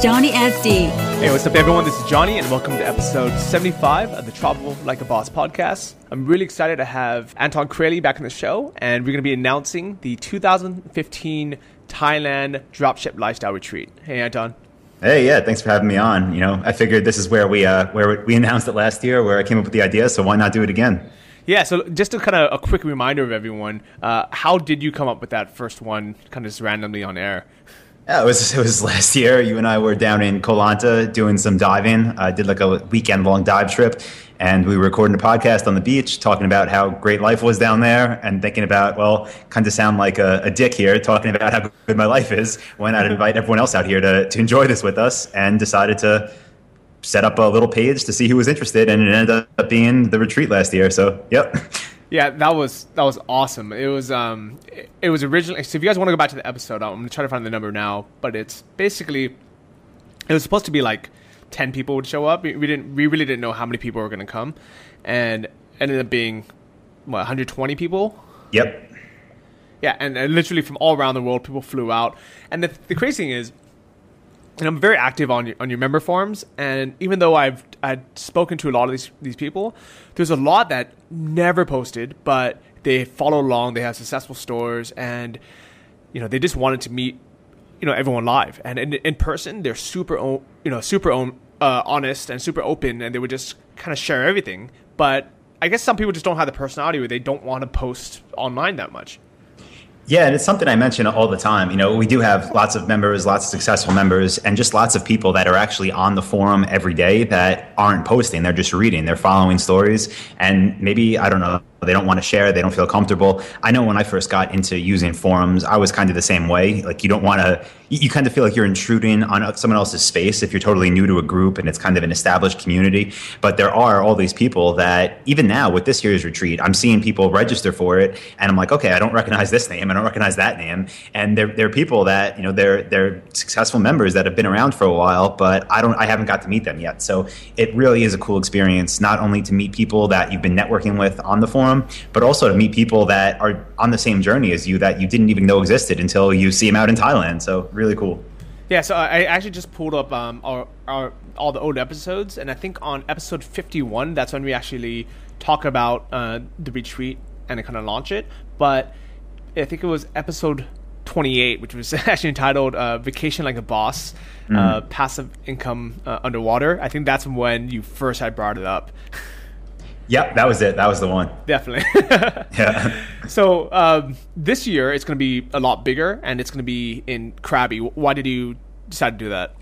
Johnny FD. Hey, what's up, everyone? This is Johnny, and welcome to episode 75 of the Travel Like a Boss podcast. I'm really excited to have Anton Kraly back on the show, and we're going to be announcing the 2015 Thailand Dropship Lifestyle Retreat. Hey, Anton. Hey, yeah, thanks for having me on. You know, I figured this is where we uh, where we announced it last year, where I came up with the idea, so why not do it again? Yeah, so just a kind of a quick reminder of everyone, uh, how did you come up with that first one, kind of just randomly on air? Yeah, it was it was last year. You and I were down in Koh Lanta doing some diving. I did like a weekend long dive trip, and we were recording a podcast on the beach, talking about how great life was down there, and thinking about well, kind of sound like a, a dick here, talking about how good my life is. Why not invite everyone else out here to to enjoy this with us? And decided to set up a little page to see who was interested, and it ended up being the retreat last year. So, yep. Yeah, that was that was awesome. It was um, it, it was originally. So if you guys want to go back to the episode, I'm gonna try to find the number now. But it's basically, it was supposed to be like ten people would show up. We, we didn't, we really didn't know how many people were gonna come, and ended up being what 120 people. Yep. Yeah, and, and literally from all around the world, people flew out. And the the crazy thing is, and I'm very active on your, on your member forums. And even though I've I'd spoken to a lot of these these people, there's a lot that never posted, but they follow along. They have successful stores, and you know they just wanted to meet you know everyone live. And in, in person, they're super you know super uh, honest and super open, and they would just kind of share everything. But I guess some people just don't have the personality where they don't want to post online that much. Yeah, and it's something I mention all the time. You know, we do have lots of members, lots of successful members, and just lots of people that are actually on the forum every day that aren't posting. They're just reading, they're following stories, and maybe, I don't know, they don't want to share, they don't feel comfortable. I know when I first got into using forums, I was kind of the same way. Like, you don't want to, you kind of feel like you're intruding on someone else's space if you're totally new to a group and it's kind of an established community. But there are all these people that, even now with this year's retreat, I'm seeing people register for it, and I'm like, okay, I don't recognize this name, I don't recognize that name. And they're, they're people that, you know, they're, they're successful members that have been around for a while, but I don't, I haven't got to meet them yet. So it really is a cool experience, not only to meet people that you've been networking with on the forum forum, but also to meet people that are on the same journey as you that you didn't even know existed until you see them out in Thailand. So really cool. Yeah, so I actually just pulled up um, our, our all the old episodes, and I think on episode fifty-one, that's when we actually talk about uh, the retreat and kind of launch it. But I think it was episode 28, which was actually entitled uh, "Vacation Like a Boss: mm. uh, Passive Income uh, Underwater." I think that's when you first had brought it up. Yep, that was it. That was the one. Definitely. yeah. So um, this year it's going to be a lot bigger, and it's going to be in Krabi. Why did you decide to do that?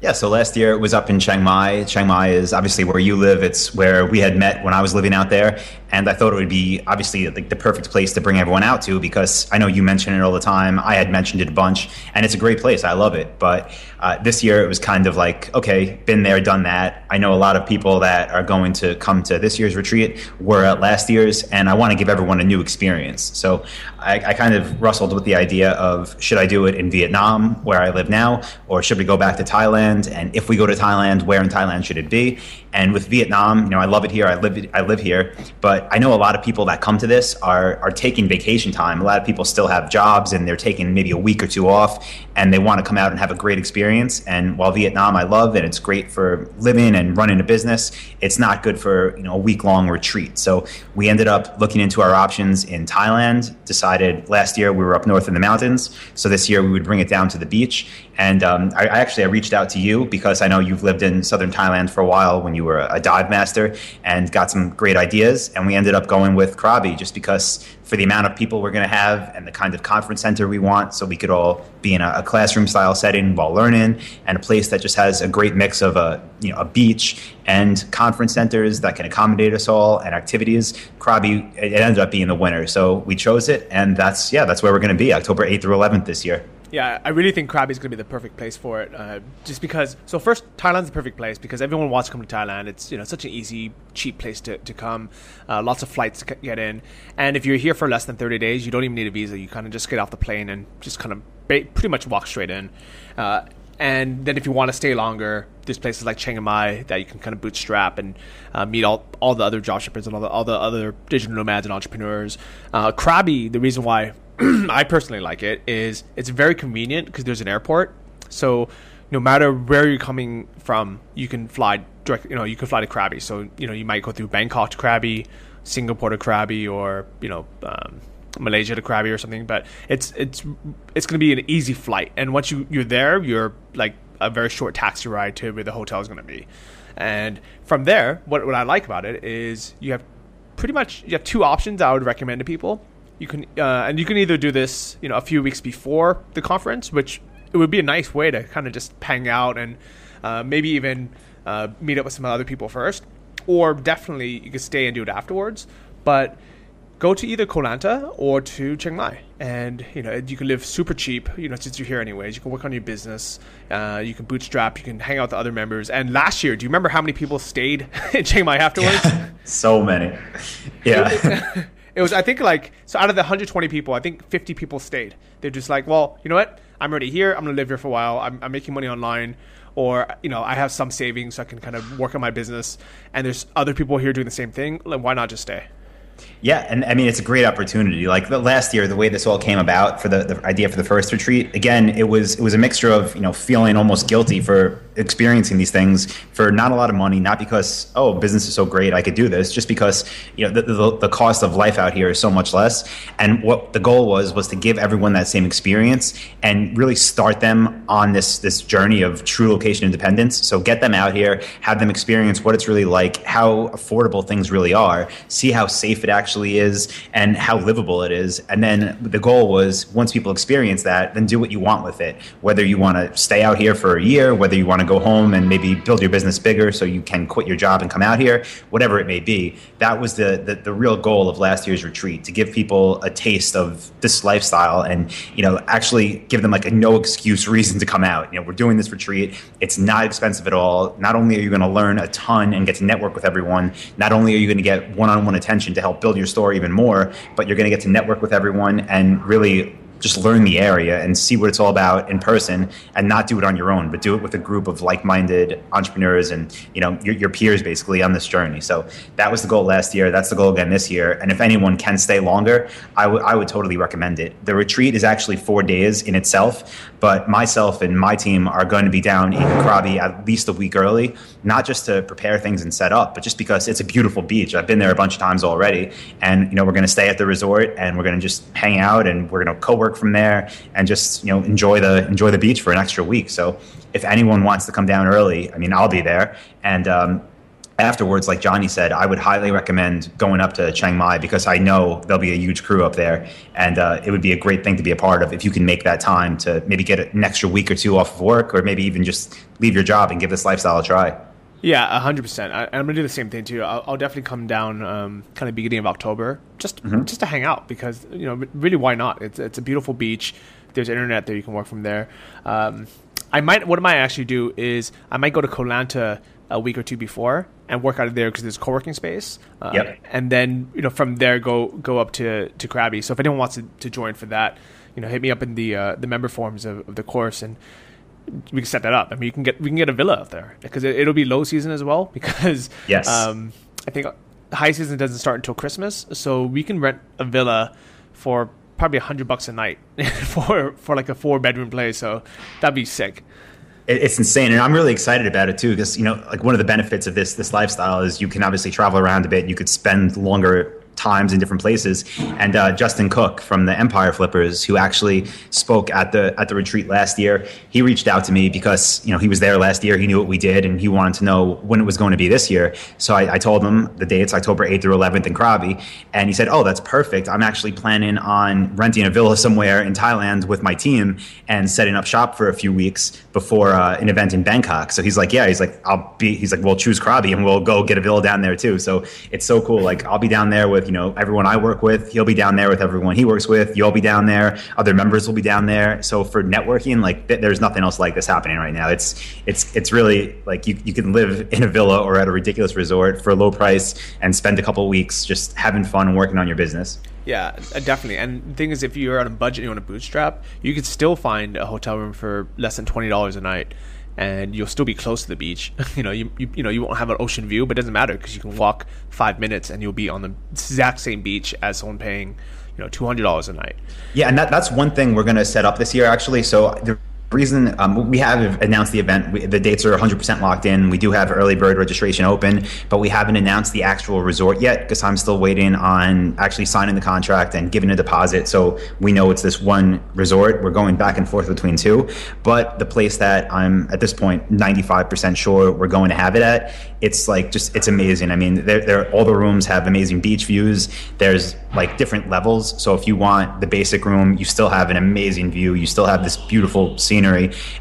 Yeah, so last year it was up in Chiang Mai. Chiang Mai is obviously where you live. It's where we had met when I was living out there. And I thought it would be obviously like the perfect place to bring everyone out to because I know you mention it all the time. I had mentioned it a bunch, and it's a great place. I love it. But uh, this year it was kind of like, okay, been there, done that. I know a lot of people that are going to come to this year's retreat were at last year's, and I want to give everyone a new experience. So I, I kind of wrestled with the idea of should I do it in Vietnam, where I live now, or should we go back to Thailand? And if we go to Thailand, where in Thailand should it be? And with Vietnam, you know, I love it here. I live I live here, but I know a lot of people that come to this are are taking vacation time. A lot of people still have jobs and they're taking maybe a week or two off, and they want to come out and have a great experience. And while Vietnam I love and it's great for living and running a business, it's not good for you know a week long retreat. So we ended up looking into our options in Thailand. Decided last year we were up north in the mountains, so this year we would bring it down to the beach. And um, I, I actually I reached out to you because I know you've lived in southern Thailand for a while when you you were a dive master and got some great ideas. And we ended up going with Krabi just because for the amount of people we're going to have and the kind of conference center we want, so we could all be in a, a classroom style setting while learning, and a place that just has a great mix of a you know a beach and conference centers that can accommodate us all and activities. Krabi it ended up being the winner, so we chose it, and that's yeah that's where we're going to be October eighth through eleventh this year. Yeah, I really think Krabi is going to be the perfect place for it. Uh, just because, so first, Thailand's the perfect place because everyone wants to come to Thailand. It's you know such an easy, cheap place to, to come. Uh, lots of flights to get in, and if you're here for less than 30 days, you don't even need a visa. You kind of just get off the plane and just kind of ba- pretty much walk straight in. Uh, and then if you want to stay longer, there's places like Chiang Mai that you can kind of bootstrap and uh, meet all, all the other drop shippers and all the, all the other digital nomads and entrepreneurs. Uh, Krabi, the reason why I personally like it is it's very convenient because there's an airport. So no matter where you're coming from, you can fly direct. You know, you can fly to Krabi. So you know, you might go through Bangkok to Krabi, Singapore to Krabi, or you know. Um, Malaysia to Krabi or something, but it's it's it's going to be an easy flight. And once you you're there, you're like a very short taxi ride to where the hotel is going to be. And from there, what what I like about it is you have pretty much you have two options I would recommend to people you can uh, and you can either do this you know a few weeks before the conference which it would be a nice way to kind of just hang out and uh, maybe even uh, meet up with some other people first. Or definitely you could stay and do it afterwards. But go to either Koh Lanta or to Chiang Mai. And you know you can live super cheap you know since you're here anyways. You can work on your business uh, you can bootstrap you can hang out with other members. And last year do you remember how many people stayed in Chiang Mai afterwards? Yeah, so many. Yeah it was I think like so out of the 120 people, I think 50 people stayed. They're just like, well, you know what? I'm already here. I'm gonna live here for a while. I'm, I'm making money online, or you know, I have some savings, so I can kind of work on my business. And there's other people here doing the same thing. Like, why not just stay? Yeah, and I mean it's a great opportunity. Like the last year, the way this all came about for the, the idea for the first retreat, again, it was it was a mixture of you know feeling almost guilty for experiencing these things for not a lot of money, not because oh business is so great I could do this, just because you know the, the, the cost of life out here is so much less. And what the goal was was to give everyone that same experience and really start them on this this journey of true location independence. So get them out here, have them experience what it's really like, how affordable things really are, see how safe it actually is, and how livable it is. And then the goal was once people experience that, then do what you want with it. Whether you want to stay out here for a year, whether you want to go home and maybe build your business bigger so you can quit your job and come out here, whatever it may be. That was the, the, the real goal of last year's retreat to give people a taste of this lifestyle and, you know, actually give them like a no excuse reason to come out. You know, we're doing this retreat. It's not expensive at all. Not only are you going to learn a ton and get to network with everyone, not only are you going to get one on one attention to help build your store even more, but you're going to get to network with everyone and really just learn the area and see what it's all about in person and not do it on your own but do it with a group of like-minded entrepreneurs and you know your, your, peers basically on this journey. So that was the goal last year. That's the goal again this year. And if anyone can stay longer I, w- I would totally recommend it. The retreat is actually four days in itself but myself and my team are going to be down in krabi at least a week early not just to prepare things and set up but just because it's a beautiful beach. I've been there a bunch of times already and you know we're going to stay at the resort and we're going to just hang out and we're going to co-work work from there and just you know enjoy the enjoy the beach for an extra week. So if anyone wants to come down early, I mean I'll be there and. Um, afterwards, like Johnny said, I would highly recommend going up to Chiang Mai because I know there'll be a huge crew up there, and uh, it would be a great thing to be a part of if you can make that time to maybe get an extra week or two off of work, or maybe even just leave your job and give this lifestyle a try. Yeah, hundred percent. I'm gonna do the same thing too. I'll, I'll definitely come down, um, kind of beginning of October, just mm-hmm. just to hang out because you know, really, why not? It's it's a beautiful beach. There's internet there. You can work from there. Um, I might. What I might actually do is I might go to Koh Lanta a week or two before and work out of there because there's co-working space. Uh, yep. And then you know from there go go up to to Krabi. So if anyone wants to, to join for that, you know, hit me up in the uh, the member forms of, of the course and we can set that up. I mean, you can get we can get a villa out there because it, will be low season as well. Because yes, um, I think high season doesn't start until Christmas, so we can rent a villa for probably a hundred bucks a night for for like a four bedroom place. So that'd be sick. It's insane, and I'm really excited about it too because you know, like one of the benefits of this this lifestyle is you can obviously travel around a bit. You could spend longer times in different places. And uh, Justin Cooke from the Empire Flippers, who actually spoke at the at the retreat last year, he reached out to me because you know he was there last year. He knew what we did, and he wanted to know when it was going to be this year. So I, I told him the dates, October 8th through 11th in Krabi, and he said, "Oh, that's perfect. I'm actually planning on renting a villa somewhere in Thailand with my team and setting up shop for a few weeks before uh, an event in Bangkok." So he's like, "Yeah." He's like, "I'll be." He's like, "We'll choose Krabi and we'll go get a villa down there too." So it's so cool. Like I'll be down there with you know everyone I work with. He'll be down there with everyone he works with. You'll be down there. Other members will be down there. So for networking, like th- there's nothing else like this happening right now. It's it's it's really like you you can live in a villa or at a ridiculous resort for a low price and spend a couple weeks just having fun and working on your business. Yeah, uh, definitely. And the thing is, if you're on a budget and you want to bootstrap, you could still find a hotel room for less than twenty dollars a night, and you'll still be close to the beach. you know, you, you you know you won't have an ocean view, but it doesn't matter because you can walk five minutes and you'll be on the exact same beach as someone paying, you know, two hundred dollars a night. Yeah, and that, that's one thing we're going to set up this year actually. So reason um, we have announced the event we, the dates are 100% locked in. We do have early bird registration open but we haven't announced the actual resort yet because i'm still waiting on actually signing the contract and giving a deposit. So we know it's this one resort. We're going back and forth between two but the place that i'm at this point 95% sure we're going to have it at it's like just it's amazing. I mean they're, they're, all the rooms have amazing beach views. There's like different levels. So if you want the basic room you still have an amazing view. You still have this beautiful scene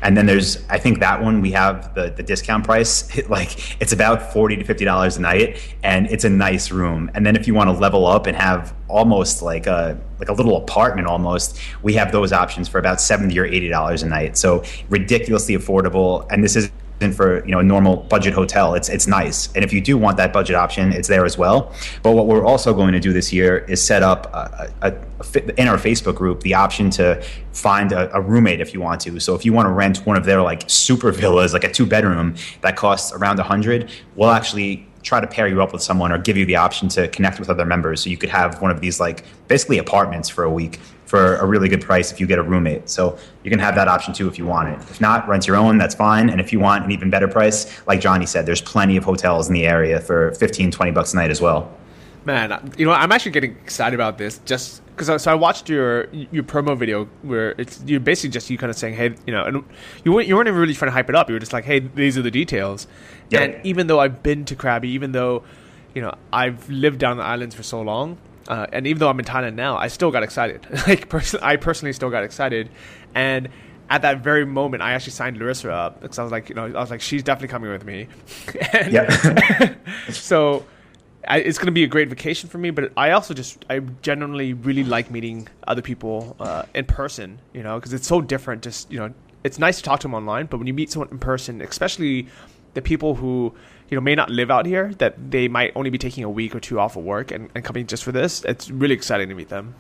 And then there's, I think that one we have the, the discount price. like it's about forty to fifty dollars a night, and it's a nice room. And then if you want to level up and have almost like a like a little apartment almost, we have those options for about seventy or eighty dollars a night. So ridiculously affordable. And this is for you know a normal budget hotel. It's it's nice, and if you do want that budget option, it's there as well. But what we're also going to do this year is set up a, a, a, in our Facebook group the option to find a, roommate if you want to. So if you want to rent one of their like super villas, like a two bedroom that costs around a hundred, we'll actually try to pair you up with someone or give you the option to connect with other members so you could have one of these like basically apartments for a week for a really good price if you get a roommate. So you can have that option too if you want it. If not, rent your own, that's fine. And if you want an even better price, like Johnny said, there's plenty of hotels in the area for 15, 20 bucks a night as well. Man, you know, I'm actually getting excited about this just because. So I watched your your promo video where it's you're basically just you kind of saying, hey, you know, and you weren't, you weren't even really trying to hype it up. You were just like, hey, these are the details. Yep. And even though I've been to Krabi, even though you know I've lived down the islands for so long, uh, and even though I'm in Thailand now, I still got excited. like pers- I personally still got excited, and at that very moment, I actually signed Larissa up because I was like, you know, I was like, she's definitely coming with me. and yeah. so I, it's going to be a great vacation for me. But I also just, I genuinely really like meeting other people uh, in person. You know, because it's so different. Just you know, it's nice to talk to them online, but when you meet someone in person, especially the people who you know may not live out here that they might only be taking a week or two off of work and, and coming just for this it's really exciting to meet them.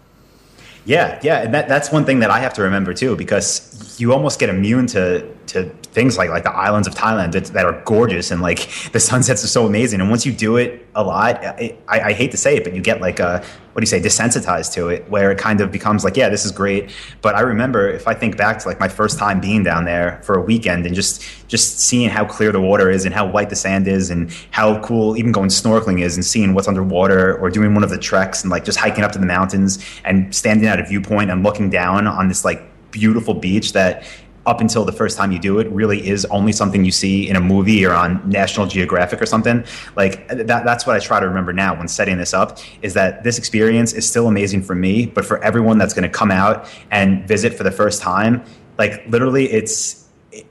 Yeah yeah and that, that's one thing that i have to remember too because you almost get immune to to things like like the islands of thailand that, that are gorgeous and like the sunsets are so amazing. And once you do it a lot I, I hate to say it but you get like a what do you say desensitized to it where it kind of becomes like yeah this is great. But i remember if i think back to like my first time being down there for a weekend and just just seeing how clear the water is and how white the sand is and how cool even going snorkeling is and seeing what's underwater or doing one of the treks and like just hiking up to the mountains and standing at a viewpoint and looking down on this like beautiful beach that up until the first time you do it really is only something you see in a movie or on National Geographic or something. Like that, that's what I try to remember now when setting this up is that this experience is still amazing for me, but for everyone that's going to come out and visit for the first time, like literally it's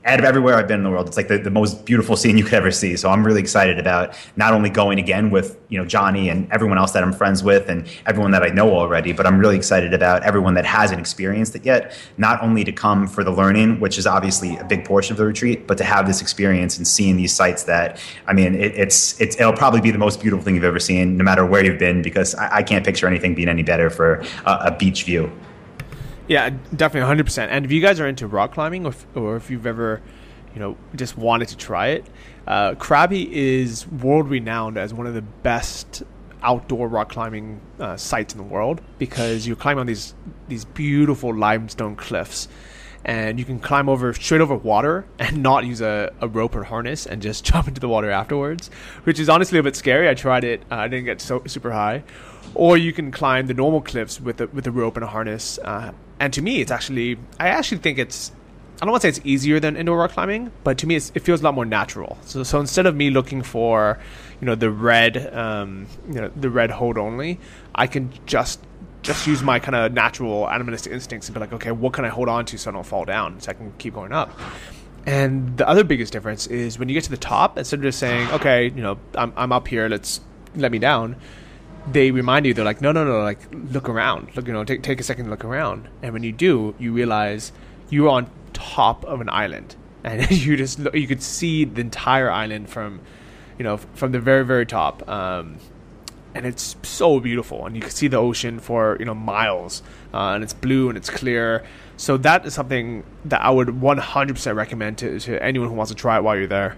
out of everywhere I've been in the world, it's like the, the most beautiful scene you could ever see. So I'm really excited about not only going again with you know Johnny and everyone else that I'm friends with and everyone that I know already, but I'm really excited about everyone that hasn't experienced it yet. Not only to come for the learning, which is obviously a big portion of the retreat, but to have this experience and seeing these sites that I mean, it, it's it's it'll probably be the most beautiful thing you've ever seen, no matter where you've been, because I, I can't picture anything being any better for a, a beach view. Yeah, definitely, hundred percent. And if you guys are into rock climbing, or if, or if you've ever, you know, just wanted to try it, uh, Krabi is world renowned as one of the best outdoor rock climbing uh, sites in the world because you climb on these these beautiful limestone cliffs and you can climb over straight over water and not use a, a rope or harness and just jump into the water afterwards, which is honestly a bit scary. I tried it, uh, I didn't get so super high. Or you can climb the normal cliffs with a, with a rope and a harness. Uh, and to me, it's actually I actually think it's I don't want to say it's easier than indoor rock climbing, but to me it feels a lot more natural. So so instead of me looking for you know the red um, you know the red hold only, I can just just use my kind of natural animalistic instincts and be like, okay, what can I hold on to so I don't fall down, so I can keep going up. And the other biggest difference is when you get to the top, instead of just saying, okay, you know, I'm, I'm up here, let's let me down, they remind you they're like no no no like look around. Look you know take take a second to look around. And when you do you realize you're on top of an island. And you just you could see the entire island from you know from the very very top. Um, and it's so beautiful. And you can see the ocean for you know miles. Uh, and it's blue and it's clear. So that is something that i would 100% recommend to, to anyone who wants to try it while you're there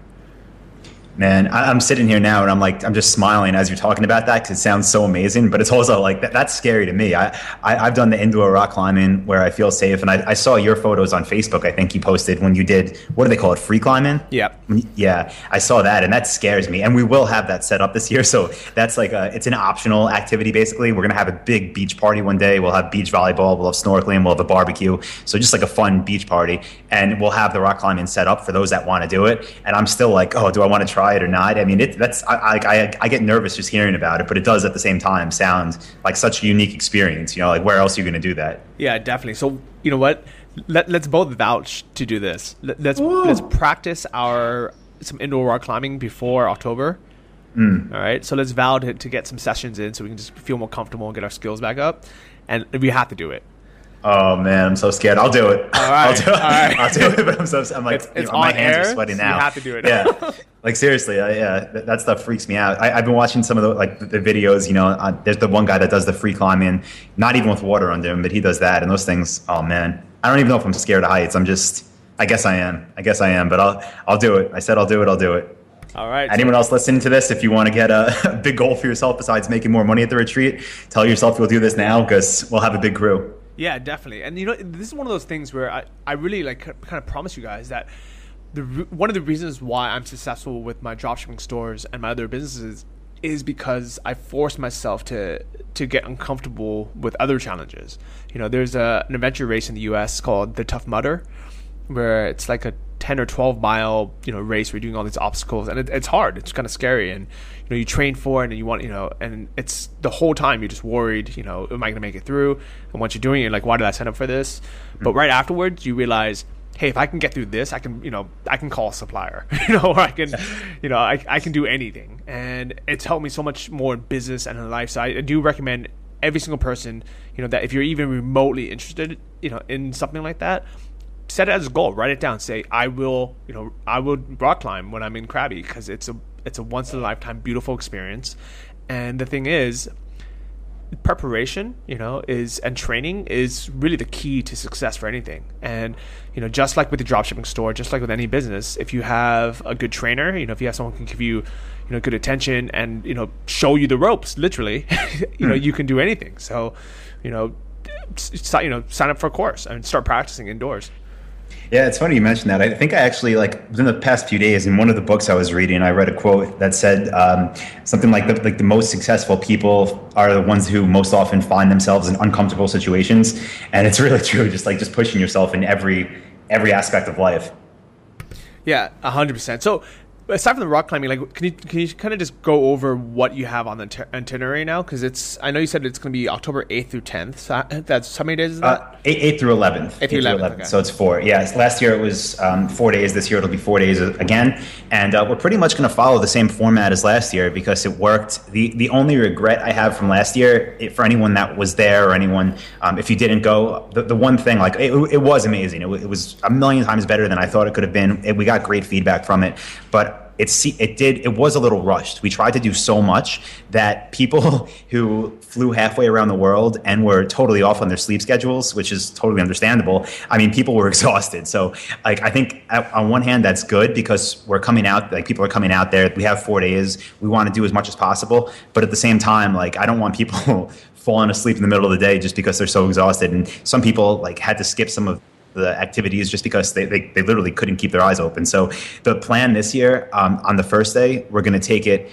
Man, I, am sitting here now and I'm like, I'm just smiling as you're talking about that because it sounds so amazing. But it's also like that, that's scary to me. I, I have done the indoor rock climbing where I feel safe, and I, I saw your photos on Facebook. I think you posted when you did what do they call it, free climbing? Yeah, yeah. I saw that, and that scares me. And we will have that set up this year, so that's like a it's an optional activity. Basically, we're gonna have a big beach party one day. We'll have beach volleyball, we'll have snorkeling, we'll have a barbecue. So just like a fun beach party, and we'll have the rock climbing set up for those that want to do it. And I'm still like, oh, do I want to try it or not? I mean, it, that's I, I, I get nervous just hearing about it, but it does at the same time sound like such a unique experience. You know, like where else are you going to do that? Yeah, definitely. So you know what? Let, us both vouch to do this. Let, us let's, let's practice our some indoor rock climbing before October. Mm. All right, so let's vow to, to get some sessions in so we can just feel more comfortable and get our skills back up, and we have to do it. Oh man, I'm so scared. I'll do it. All right, I'll do it. All right. I'll do it. But I'm so I'm like it's, it's you know, my hands air, are sweating now. So you have to do it. yeah, like seriously, uh, yeah, that, that, stuff freaks me out. I, have been watching some of the like the, the videos. You know, uh, there's the one guy that does the free climbing, not even with water under him, but he does that, and those things. Oh man, I don't even know if I'm scared of heights. I'm just, I guess I am. I guess I am. But I'll I'll do it. I said I'll do it. I'll do it. All right. Anyone so- else listening to this, if you want to get a, a big goal for yourself besides making more money at the retreat, tell yourself you'll do this now because we'll have a big crew. Yeah, definitely. And you know, this is one of those things where I, I really like kind of promise you guys that the one of the reasons why I'm successful with my dropshipping stores and my other businesses is because I force myself to to get uncomfortable with other challenges. You know, there's a, an adventure race in the U.S. called the Tough Mudder, where it's like a 10 or 12 mile you know race where you're doing all these obstacles and it, it's hard it's kind of scary and you know you train for it and you want you know and it's the whole time you're just worried you know am i going to make it through and once you're doing it like why did i sign up for this mm-hmm. but right afterwards you realize hey if i can get through this i can you know i can call a supplier you know or i can you know I, I can do anything and it's helped me so much more in business and in life so i, I do recommend every single person you know that if you're even remotely interested you know in something like that set it as a goal. Write it down. Say, I will, you know, I will rock climb when I'm in Krabi because it's a it's a once in a lifetime beautiful experience. And the thing is, preparation, you know, is and training is really the key to success for anything. And you know, just like with the dropshipping store, just like with any business, if you have a good trainer, you know, if you have someone who can give you, you know, good attention and you know, show you the ropes, literally, you know, hmm. you can do anything. So, you know, you know, sign up for a course and start practicing indoors. Yeah, it's funny you mentioned that. I think I actually like within the past few days in one of the books I was reading, I read a quote that said um, something like the like the most successful people are the ones who most often find themselves in uncomfortable situations, and it's really true. Just like just pushing yourself in every every aspect of life. Yeah, hundred percent. So aside from the rock climbing, like, can you can you kind of just go over what you have on the itinerary now? Because it's I know you said it's going to be October eighth through tenth. So that's how many days is that? Uh, eight, through eleventh. Eight through eleventh. Okay. So it's four. Yeah. Last year it was um, four days. This year it'll be four days again, and uh, we're pretty much going to follow the same format as last year because it worked. the The only regret I have from last year, it, for anyone that was there or anyone, um, if you didn't go, the, the one thing like it, it was amazing. It, it, was a million times better than I thought it could have been. We got great feedback from it, but it it did it was a little rushed. We tried to do so much that people who flew halfway around the world and were totally off on their sleep schedules, which is totally understandable. I mean, people were exhausted. So, like, I think on one hand that's good because we're coming out, like, people are coming out there. We have four days. We want to do as much as possible, but at the same time, like, I don't want people falling asleep in the middle of the day just because they're so exhausted. And some people like had to skip some of the activities just because they, they, they literally couldn't keep their eyes open. So the plan this year, um, on the first day, we're going to take it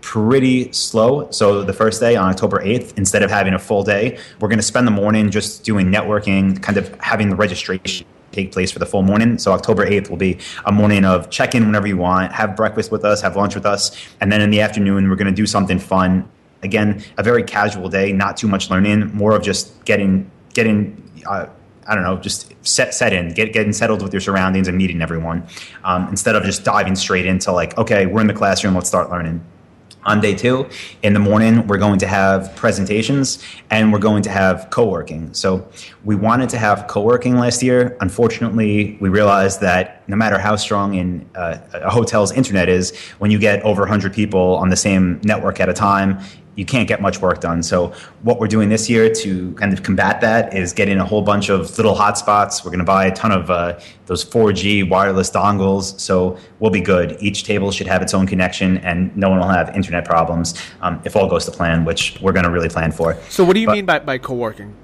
pretty slow. So the first day on October 8th, instead of having a full day, we're going to spend the morning just doing networking, kind of having the registration take place for the full morning. So October 8th will be a morning of check in whenever you want, have breakfast with us, have lunch with us, and then in the afternoon we're going to do something fun. Again, a very casual day, not too much learning, more of just getting getting uh, I don't know, just set set in, get getting settled with your surroundings and meeting everyone, um, instead of just diving straight into like, okay, we're in the classroom, let's start learning. on day two. In the morning, we're going to have presentations and we're going to have co working. So, we wanted to have co working last year. Unfortunately, we realized that no matter how strong in uh, a hotel's internet is, when you get over 100 people on the same network at a time, you can't get much work done. So what we're doing this year to kind of combat that is getting a whole bunch of little hotspots. We're going to buy a ton of uh, those 4G wireless dongles, so we'll be good. Each table should have its own connection, and no one will have internet problems um, if all goes to plan, which we're going to really plan for. So what do you but, mean by, by co-working?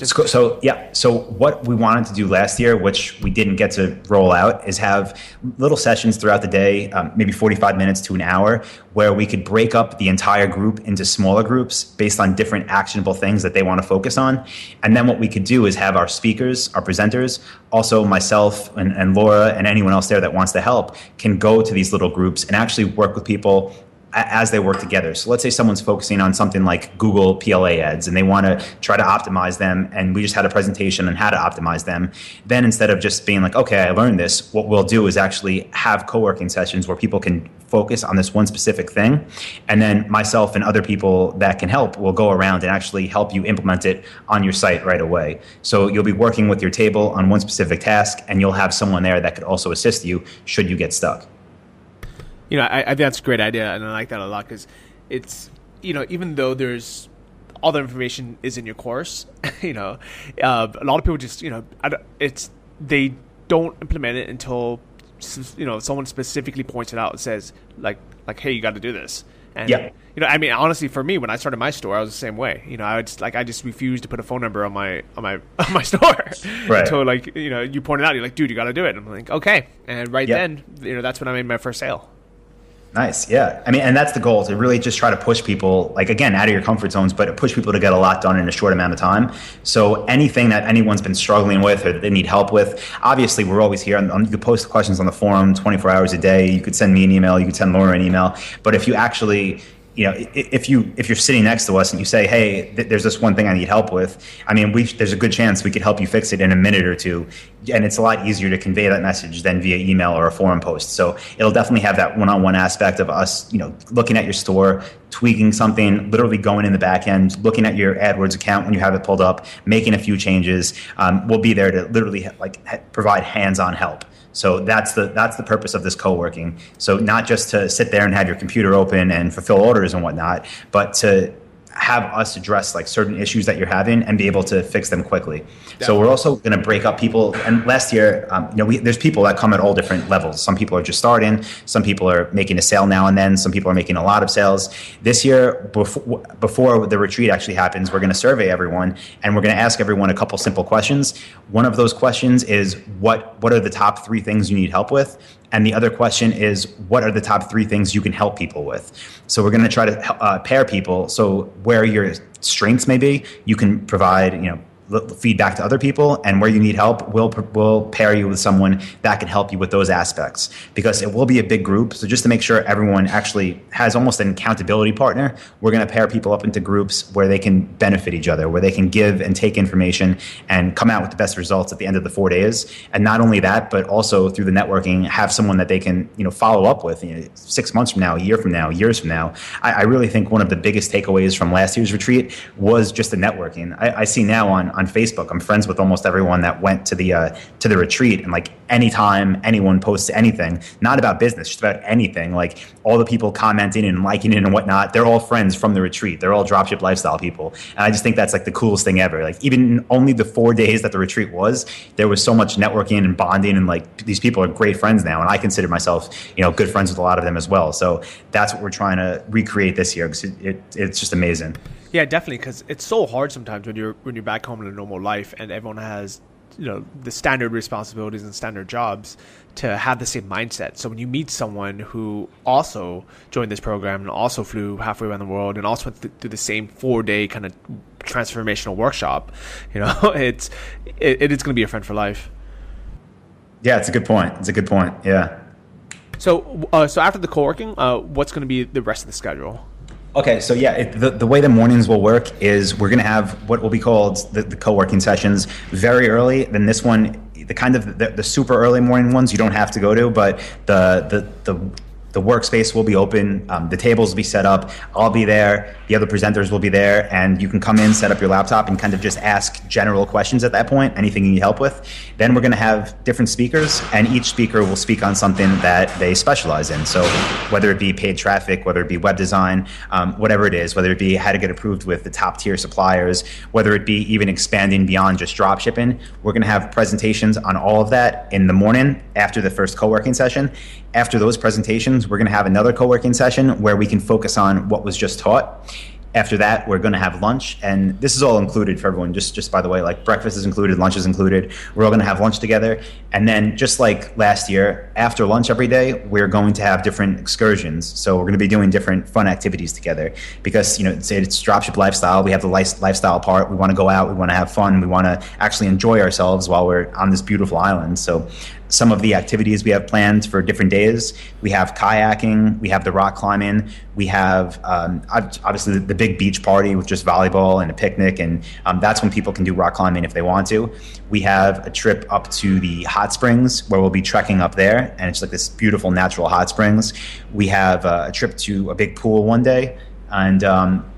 So, so, yeah, so what we wanted to do last year, which we didn't get to roll out, is have little sessions throughout the day, um, maybe 45 minutes to an hour, where we could break up the entire group into smaller groups based on different actionable things that they want to focus on. And then what we could do is have our speakers, our presenters, also myself and, and Laura and anyone else there that wants to help can go to these little groups and actually work with people as they work together. So let's say someone's focusing on something like Google PLA ads and they want to try to optimize them and we just had a presentation on how to optimize them. Then instead of just being like, okay, I learned this, what we'll do is actually have co-working sessions where people can focus on this one specific thing. And then myself and other people that can help will go around and actually help you implement it on your site right away. So you'll be working with your table on one specific task and you'll have someone there that could also assist you should you get stuck you know, I, I think that's a great idea, and I like that a lot because it's you know, even though there's all the information is in your course, you know, uh, a lot of people just you know, it's they don't implement it until you know someone specifically points it out and says like like hey you got to do this and yeah. you know i mean honestly for me when i started my store i was the same way you know i just like i just refused to put a phone number on my on my on my store right. until like you know you pointed out you're like dude you got to do it And i'm like okay and right yep. then you know that's when i made my first sale Nice. Yeah. I mean, and that's the goal to really just try to push people, like, again, out of your comfort zones, but push people to get a lot done in a short amount of time. So anything that anyone's been struggling with or that they need help with, obviously, we're always here. And you can post questions on the forum 24 hours a day. You could send me an email. You could send Laura an email. But if you actually you know, if you if you're sitting next to us and you say, "Hey, th- there's this one thing I need help with," I mean, we there's a good chance we could help you fix it in a minute or two, and it's a lot easier to convey that message than via email or a forum post. So it'll definitely have that one-on-one aspect of us, you know, looking at your store, tweaking something, literally going in the back end, looking at your AdWords account when you have it pulled up, making a few changes. Um, we'll be there to literally like provide hands-on help. So that's the that's the purpose of this co-working. So not just to sit there and have your computer open and fulfill orders and whatnot, but to have us address like certain issues that you're having and be able to fix them quickly. Definitely. So we're also going to break up people. And last year, um, you know, we, there's people that come at all different levels. Some people are just starting. Some people are making a sale now and then. Some people are making a lot of sales. This year, before, before the retreat actually happens, we're going to survey everyone and we're going to ask everyone a couple simple questions. One of those questions is what what are the top three things you need help with? And the other question is, what are the top three things you can help people with? So we're going to try to uh, pair people. So where your strengths may be, you can provide, you know, feedback to other people and where you need help we'll, we'll pair you with someone that can help you with those aspects. Because it will be a big group so just to make sure everyone actually has almost an accountability partner we're going to pair people up into groups where they can benefit each other where they can give and take information and come out with the best results at the end of the four days. And not only that but also through the networking have someone that they can you know follow up with you know, six months from now a year from now years from now. I, I, really think one of the biggest takeaways from last year's retreat was just the networking. I, I see now on, on on Facebook. I'm friends with almost everyone that went to the uh, to the retreat, and like anytime anyone posts anything, not about business, just about anything, like all the people commenting and liking it and whatnot, they're all friends from the retreat. They're all dropship lifestyle people, and I just think that's like the coolest thing ever. Like even only the four days that the retreat was, there was so much networking and bonding, and like these people are great friends now, and I consider myself, you know, good friends with a lot of them as well. So that's what we're trying to recreate this year because it, it, it's just amazing. Yeah, definitely, because it's so hard sometimes when you're when you're back home in a normal life and everyone has you know the standard responsibilities and standard jobs to have the same mindset. So when you meet someone who also joined this program and also flew halfway around the world and also went through the same four day kind of transformational workshop, you know, it's it, it is going to be a friend for life. Yeah, it's a good point. It's a good point. Yeah. So, uh, so after the co-working, uh, what's going to be the rest of the schedule? Okay, so yeah, it, the, the way the mornings will work is we're going to have what will be called the, the co-working sessions very early. Then this one, the kind of the, the, super early morning ones you don't have to go to, but the the the the workspace will be open, um, the tables will be set up. I'll be there, the other presenters will be there, and you can come in, set up your laptop, and kind of just ask general questions at that point, anything you need help with. Then we're going to have different speakers, and each speaker will speak on something that they specialize in. So whether it be paid traffic, whether it be web design, um, whatever it is, whether it be how to get approved with the top tier suppliers, whether it be even expanding beyond just drop shipping, we're going to have presentations on all of that in the morning after the first co working session. After those presentations, we're going to have another co working session where we can focus on what was just taught. After that, we're going to have lunch, and this is all included for everyone. Just, just by the way, like breakfast is included, lunch is included. We're all going to have lunch together, and then just like last year, after lunch every day, we're going to have different excursions. So we're going to be doing different fun activities together because you know, say it's dropship lifestyle. We have the lifestyle part. We want to go out. We want to have fun. We want to actually enjoy ourselves while we're on this beautiful island. So some of the activities we have planned for different days. We have kayaking, we have the rock climbing, we have um, obviously the, big beach party with just volleyball and a picnic, and um, that's when people can do rock climbing if they want to. We have a trip up to the hot springs where we'll be trekking up there, and it's like this beautiful natural hot springs. We have uh, a trip to a big pool one day, and um,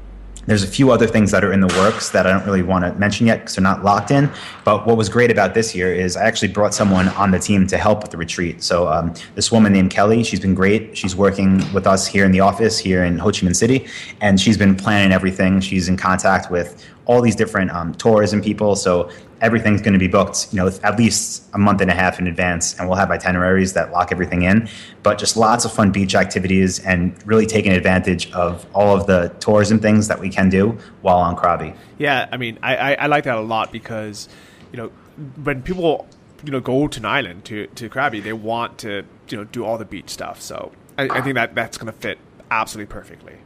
there's a few other things that are in the works that I don't really want to mention yet because they're not locked in. But what was great about this year is I actually brought someone on the team to help with the retreat. So um, this woman named Kelly, she's been great. She's working with us here in the office here in Ho Chi Minh City, and she's been planning everything. She's in contact with all these different um, tourism people. So everything's going to be booked, you know, at least a month and a half in advance, and we'll have itineraries that lock everything in. But just lots of fun beach activities and really taking advantage of all of the tourism things that we can do while on Krabi. Yeah, I mean, I, I, I like that a lot because, you know, when people you know go to an island to to Krabi, they want to you know do all the beach stuff. So I, I think that that's going to fit absolutely perfectly.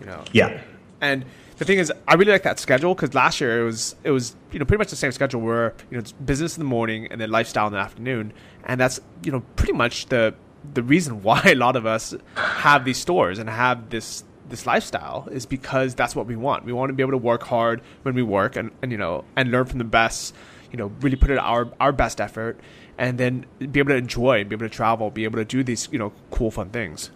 You know. Yeah. And the thing is, I really like that schedule because last year it was it was you know pretty much the same schedule where you know it's business in the morning and then lifestyle in the afternoon, and that's you know pretty much the the reason why a lot of us have these stores and have this this lifestyle is because that's what we want. We want to be able to work hard when we work and, and you know and learn from the best. You know, really put in our our best effort, and then be able to enjoy, be able to travel, be able to do these you know cool fun things.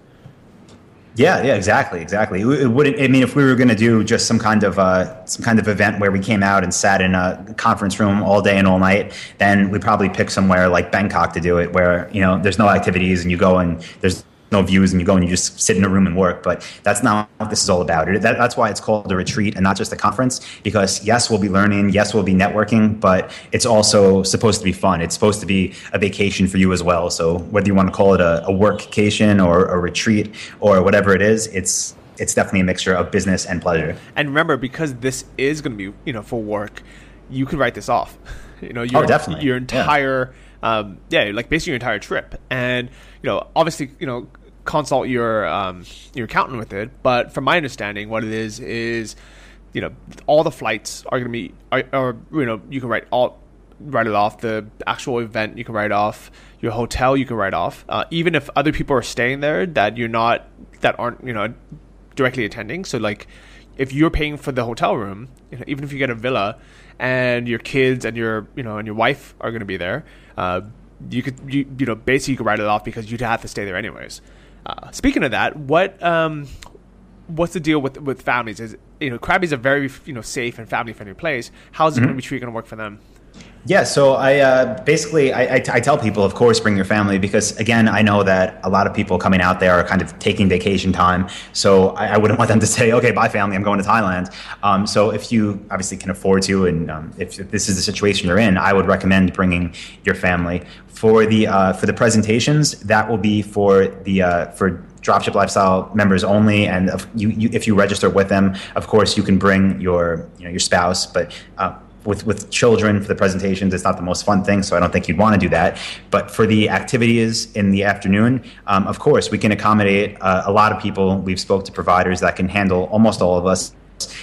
Yeah, yeah, exactly, exactly. It wouldn't. I mean, if we were going to do just some kind of uh, some kind of event where we came out and sat in a conference room all day and all night, then we'd probably pick somewhere like Bangkok to do it, where you know there's no activities and you go and there's no views and you go and you just sit in a room and work. But that's not what this is all about. That, that's why it's called a retreat and not just a conference. Because yes, we'll be learning, yes, we'll be networking, but it's also supposed to be fun. It's supposed to be a vacation for you as well. So whether you want to call it a, a workcation or a retreat or whatever it is, it's it's definitely a mixture of business and pleasure. And remember, because this is going to be you know for work, you can write this off. You know, your, oh, definitely. your entire. Yeah um, yeah, like basically your entire trip. And you know, obviously, you know, consult your um, your accountant with it. But from my understanding, what it is is, you know, all the flights are going to be, or you know, you can write all write it off. The actual event you can write off. Your hotel you can write off. Uh, even if other people are staying there that you're not that aren't you know directly attending. So like, if you're paying for the hotel room, you know, even if you get a villa, and your kids and your you know and your wife are going to be there. Uh, you could you, you know basically you could write it off because you'd have to stay there anyways. Uh, speaking of that, what um, what's the deal with with families? Is you know Krabi's a very you know safe and family friendly place. How's mm-hmm. the retreat going to work for them? Yeah, so I uh, basically I, I, t- I tell people, of course, bring your family because again, I know that a lot of people coming out there are kind of taking vacation time. So I, I wouldn't want them to say, "Okay, bye, family, I'm going to Thailand." Um, so if you obviously can afford to, and um, if, if, this is the situation you're in, I would recommend bringing your family for the uh, for the presentations. That will be for the uh, for dropship lifestyle members only and if you, you, if you register with them of course you can bring your you know your spouse but uh, with with children for the presentations it's not the most fun thing so i don't think you'd want to do that. But for the activities in the afternoon um, of course we can accommodate uh, a lot of people. We've spoke to providers that can handle almost all of us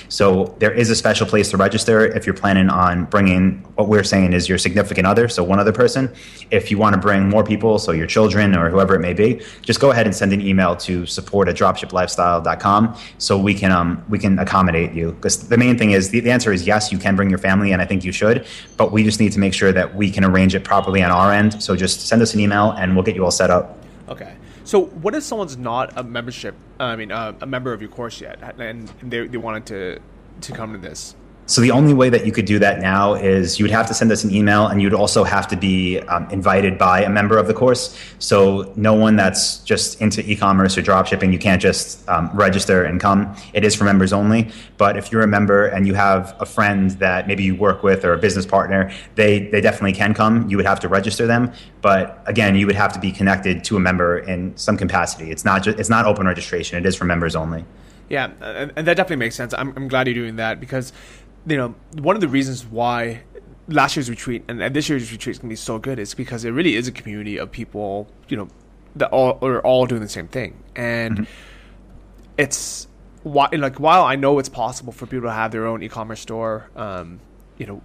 so there is a special place to register if you're planning on bringing what we're saying is your significant other, so one other person. If you want to bring more people, so your children or whoever it may be, just go ahead and send an email to support at dropshiplifestyle.com so we can um, we can accommodate you. Because the main thing is the, the answer is yes, you can bring your family, and I think you should, but we just need to make sure that we can arrange it properly on our end. So just send us an email and we'll get you all set up. Okay. So, what if someone's not a membership? I mean, uh, a member of your course yet, and they, they wanted to to come to this? So the only way that you could do that now is you would have to send us an email, and you'd also have to be um, invited by a member of the course. So no one that's just into e-commerce or dropshipping, you can't just um, register and come. It is for members only. But if you're a member and you have a friend that maybe you work with or a business partner, they they definitely can come. You would have to register them, but again, you would have to be connected to a member in some capacity. It's not just it's not open registration. It is for members only. Yeah, and, that definitely makes sense. I'm, I'm glad you're doing that because you know, one of the reasons why last year's retreat and, and this year's retreat is going to be so good is because it really is a community of people, you know, that all are all doing the same thing, and mm-hmm. it's why like while I know it's possible for people to have their own e-commerce store, um, you know,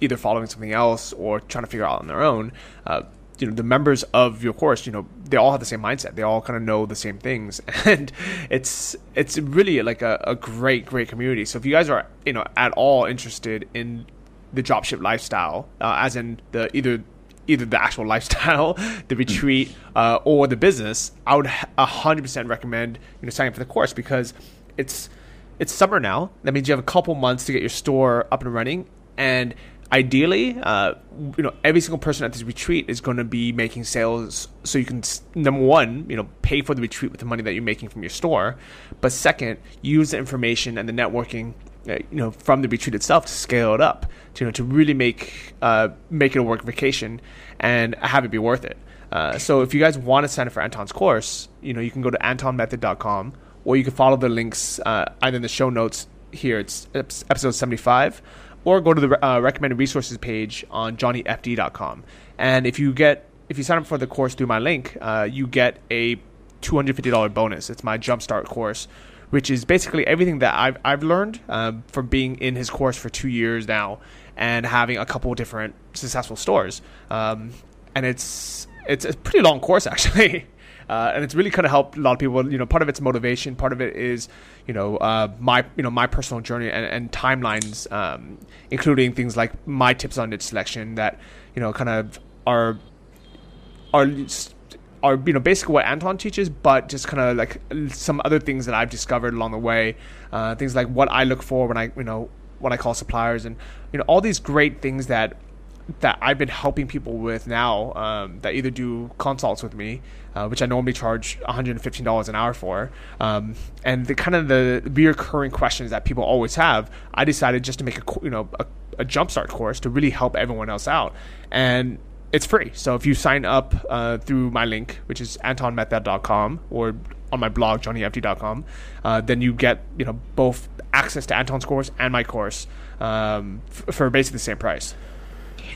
either following something else or trying to figure out on their own. Uh, you know the members of your course you know they all have the same mindset. They all kind of know the same things. And it's it's really like a, a great great community. So if you guys are you know at all interested in the dropship lifestyle uh, as in the either either the actual lifestyle the retreat uh, or the business i would 100% recommend you know signing up for the course because it's it's summer now. That means you have a couple months to get your store up and running. And ideally, uh, you know, every single person at this retreat is going to be making sales, so you can number one, you know, pay for the retreat with the money that you're making from your store, but second, use the information and the networking, uh, you know, from the retreat itself to scale it up, to you know, to really make uh, make it a work vacation and have it be worth it. Uh, so if you guys want to sign up for Anton's course, you know, you can go to antonmethod.com or you can follow the links uh, either in the show notes here. It's episode 75 or go to the uh, recommended resources page on johnnyfd.com. And if you get if you sign up for the course through my link, uh, you get a $250 bonus. It's my Jumpstart course, which is basically everything that I've, I've learned um, from being in his course for two years now and having a couple different successful stores. Um, and it's it's a pretty long course actually. Uh, and it's really kind of helped a lot of people. You know, part of it's motivation, part of it is you know uh, my you know my personal journey and, and timelines, um, including things like my tips on niche selection that you know kind of are are are you know basically what Anton teaches, but just kind of like some other things that I've discovered along the way. Uh, things like what I look for when I you know what I call suppliers, and you know all these great things that that I've been helping people with now um, that either do consults with me, uh, which I normally charge $115 an hour for, um, and the kind of the reoccurring questions that people always have, I decided just to make a you know a, a jumpstart course to really help everyone else out, and it's free. So if you sign up uh, through my link, which is antonmethod.com or on my blog johnnyfd.com, uh, then you get you know both access to Anton's course and my course um, f- for basically the same price.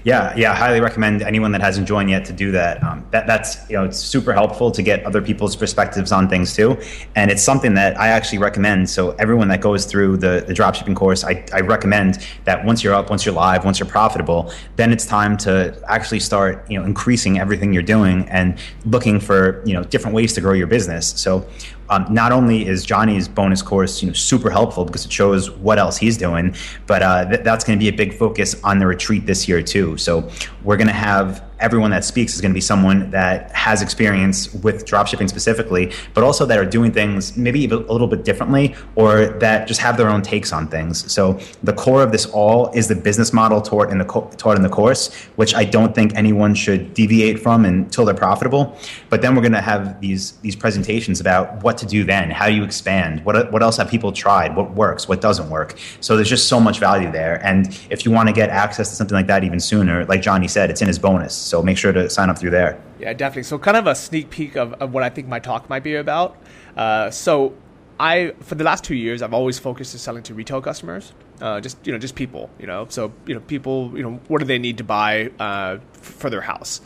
Yeah, yeah, I highly recommend anyone that hasn't joined yet to do that. Um, that that's you know it's super helpful to get other people's perspectives on things too, and it's something that I actually recommend. So everyone that goes through the the dropshipping course, I, I recommend that once you're up, once you're live, once you're profitable, then it's time to actually start you know increasing everything you're doing and looking for you know different ways to grow your business. So um, not only is Johnny's bonus course you know super helpful because it shows what else he's doing, but uh, th- that's going to be a big focus on the retreat this year too. So we're going to have everyone that speaks is going to be someone that has experience with dropshipping specifically, but also that are doing things maybe a little bit differently or that just have their own takes on things. So the core of this all is the business model taught in the co- taught in the course, which I don't think anyone should deviate from until they're profitable. But then we're going to have these these presentations about what to do then, how do you expand, what what else have people tried, what works, what doesn't work. So there's just so much value there, and if you want to get access to something like that even sooner, like Johnny said, it's in his bonus. So make sure to sign up through there. Yeah, definitely. So kind of a sneak peek of, of what I think my talk might be about. Uh, so I for the last two years I've always focused on selling to retail customers, uh, just you know just people, you know. So you know people, you know, what do they need to buy uh, for their house?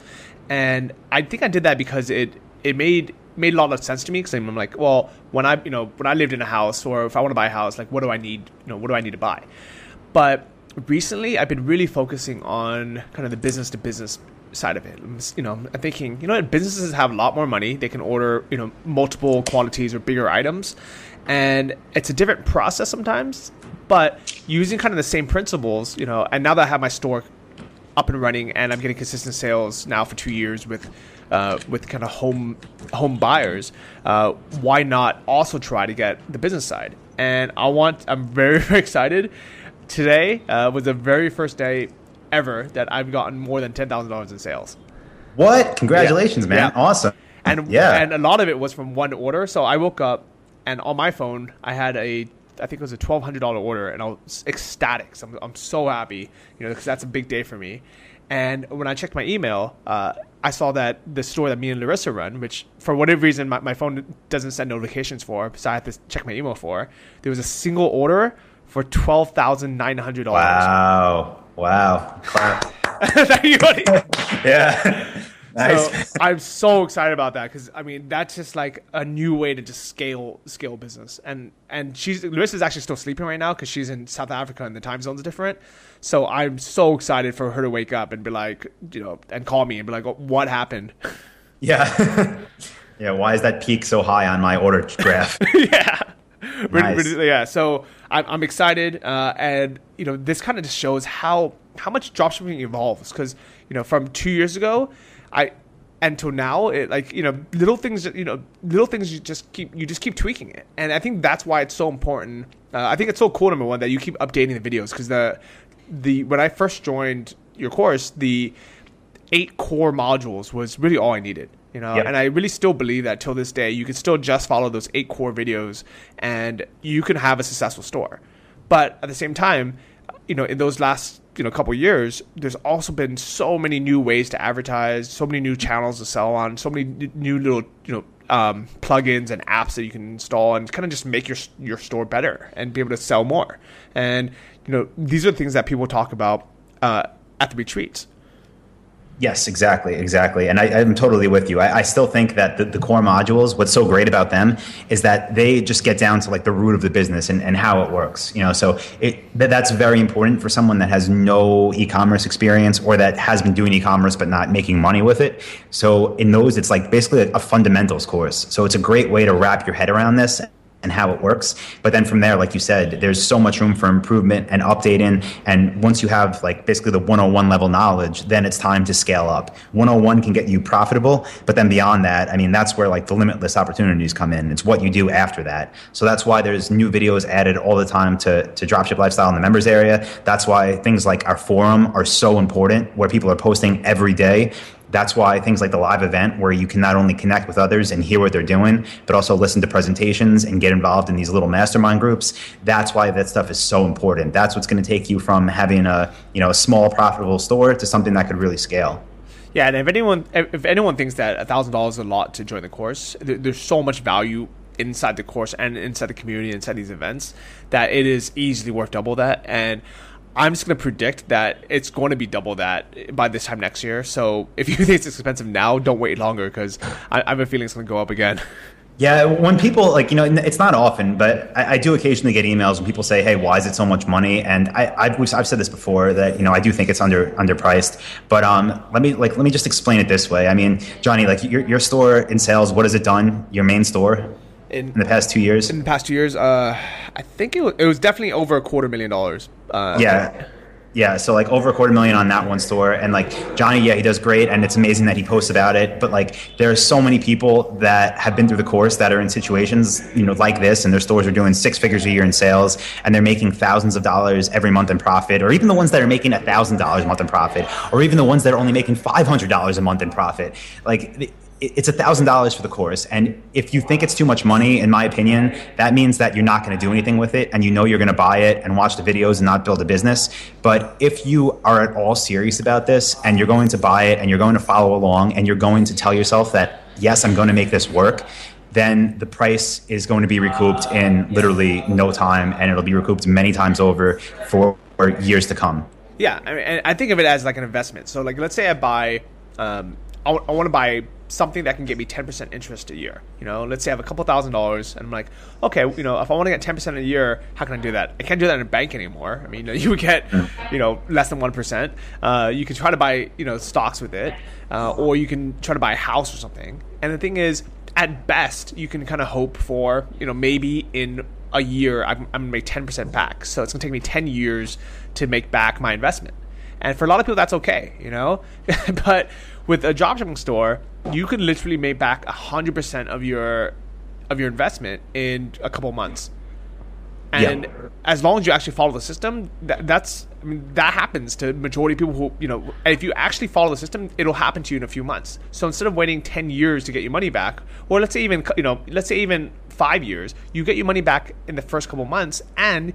And I think I did that because it it made made a lot of sense to me because I'm like, well, when I you know when I lived in a house or if I want to buy a house, like what do I need? You know, what do I need to buy? But recently I've been really focusing on kind of the business to business side of it. You know, I'm thinking, you know, businesses have a lot more money. They can order, you know, multiple quantities or bigger items, and it's a different process sometimes. But using kind of the same principles, you know, and now that I have my store up and running, and I'm getting consistent sales now for two years with uh, with kind of home home buyers. Uh, why not also try to get the business side? And I want. I'm very very excited. Today uh, was the very first day ever that I've gotten more than ten thousand dollars in sales. What? Congratulations, Yeah. man! Yeah. Awesome. And yeah, and a lot of it was from one order. So I woke up and on my phone I had a I think it was a twelve hundred dollar order, and I was ecstatic. So I'm, I'm so happy, you know, because that's a big day for me. And when I checked my email, uh, I saw that the store that me and Larissa run, which for whatever reason my, my phone doesn't send notifications for, so I have to check my email for, there was a single order for twelve thousand nine hundred dollars. wow, wow, Clap. Yeah, nice. So I'm so excited about that because I mean that's just like a new way to just scale scale business. And and she's Larissa's actually still sleeping right now because she's in South Africa and the time zone's different. So I'm so excited for her to wake up and be like, you know, and call me and be like, oh, what happened? yeah, yeah. Why is that peak so high on my order graph? yeah. Nice. Yeah, so I'm, I'm excited, uh, and you know this kind of just shows how how much dropshipping evolves. Because you know from two years ago, I until now, it like you know little things, you know little things you just keep you just keep tweaking it, and I think that's why it's so important. Uh, I think it's so cool number one that you keep updating the videos because the the when I first joined your course, the eight core modules was really all I needed. You know, Yep. and I really still believe that till this day, you can still just follow those eight core videos, and you can have a successful store. But at the same time, you know, in those last you know couple years, there's also been so many new ways to advertise, so many new channels to sell on, so many new little you know um, plugins and apps that you can install, and kind of just make your your store better and be able to sell more. And you know, these are things that people talk about uh, at the retreats. Yes, exactly, exactly. And I, I'm totally with you. I, I still think that the, the core modules, what's so great about them is that they just get down to like the root of the business and, and how it works. You know, so it that's very important for someone that has no e-commerce experience or that has been doing e-commerce but not making money with it. So in those, it's like basically a fundamentals course. So it's a great way to wrap your head around this and how it works. But then from there, like you said, there's so much room for improvement and updating. And once you have like basically the 101 level knowledge, then it's time to scale up. 101 can get you profitable, but then beyond that, I mean, that's where like the limitless opportunities come in. It's what you do after that. So that's why there's new videos added all the time to, to Dropship Lifestyle in the members area. That's why things like our forum are so important, where people are posting every day that's why things like the live event where you can not only connect with others and hear what they're doing but also listen to presentations and get involved in these little mastermind groups. That's why that stuff is so important. That's what's going to take you from having a you know a small profitable store to something that could really scale. Yeah, and if anyone if anyone thinks that thousand dollars is a lot to join the course, there's so much value inside the course and inside the community, inside these events, that it is easily worth double that. And I'm just going to predict that it's going to be double that by this time next year. So if you think it's expensive now, don't wait longer because I, I have a feeling it's going to go up again. Yeah, when people like you know, it's not often, but I, I do occasionally get emails when people say, "Hey, why is it so much money?" And I, I've I've said this before that you know I do think it's under underpriced. But um, let me like let me just explain it this way. I mean, Johnny, like your your store in sales, what has it done? Your main store In, in the past two years? in the past two years, uh, I think it was, it was definitely over a quarter million dollars. Uh, Yeah. Yeah, so like over a quarter million on that one store, and like Johnny, yeah, he does great, and it's amazing that he posts about it. But like, there are so many people that have been through the course that are in situations, you know, like this, and their stores are doing six figures a year in sales, and they're making thousands of dollars every month in profit, or even the ones that are making a thousand dollars a month in profit, or even the ones that are only making five hundred dollars a month in profit. Like, it's a thousand dollars for the course. And if you think it's too much money in my opinion that means that you're not going to do anything with it and you know you're going to buy it and watch the videos and not build a business. But if you are at all serious about this and you're going to buy it and you're going to follow along and you're going to tell yourself that yes i'm going to make this work then the price is going to be recouped in literally no time and it'll be recouped many times over for years to come. Yeah, I, mean, I think of it as like an investment. So, like, let's say I buy, um, I, want to buy something that can get me ten percent interest a year. You know, let's say I have a couple thousand dollars, and I'm like, okay, you know, if I want to get ten percent a year, how can I do that? I can't do that in a bank anymore. I mean, you would get, you know, less than one percent. Uh, you can try to buy, you know, stocks with it, uh, or you can try to buy a house or something. And the thing is, at best, you can kind of hope for, you know, maybe in a year I'm, I'm gonna make 10% back. So it's gonna take me 10 years to make back my investment. And for a lot of people, that's okay, you know. but with a dropshipping store, you can literally make back hundred percent of your of your investment in a couple months. And yeah. as long as you actually follow the system, that, that's I mean that happens to majority of people who you know. if you actually follow the system, it'll happen to you in a few months. So instead of waiting ten years to get your money back, or let's say even you know, let's say even five years, you get your money back in the first couple months, and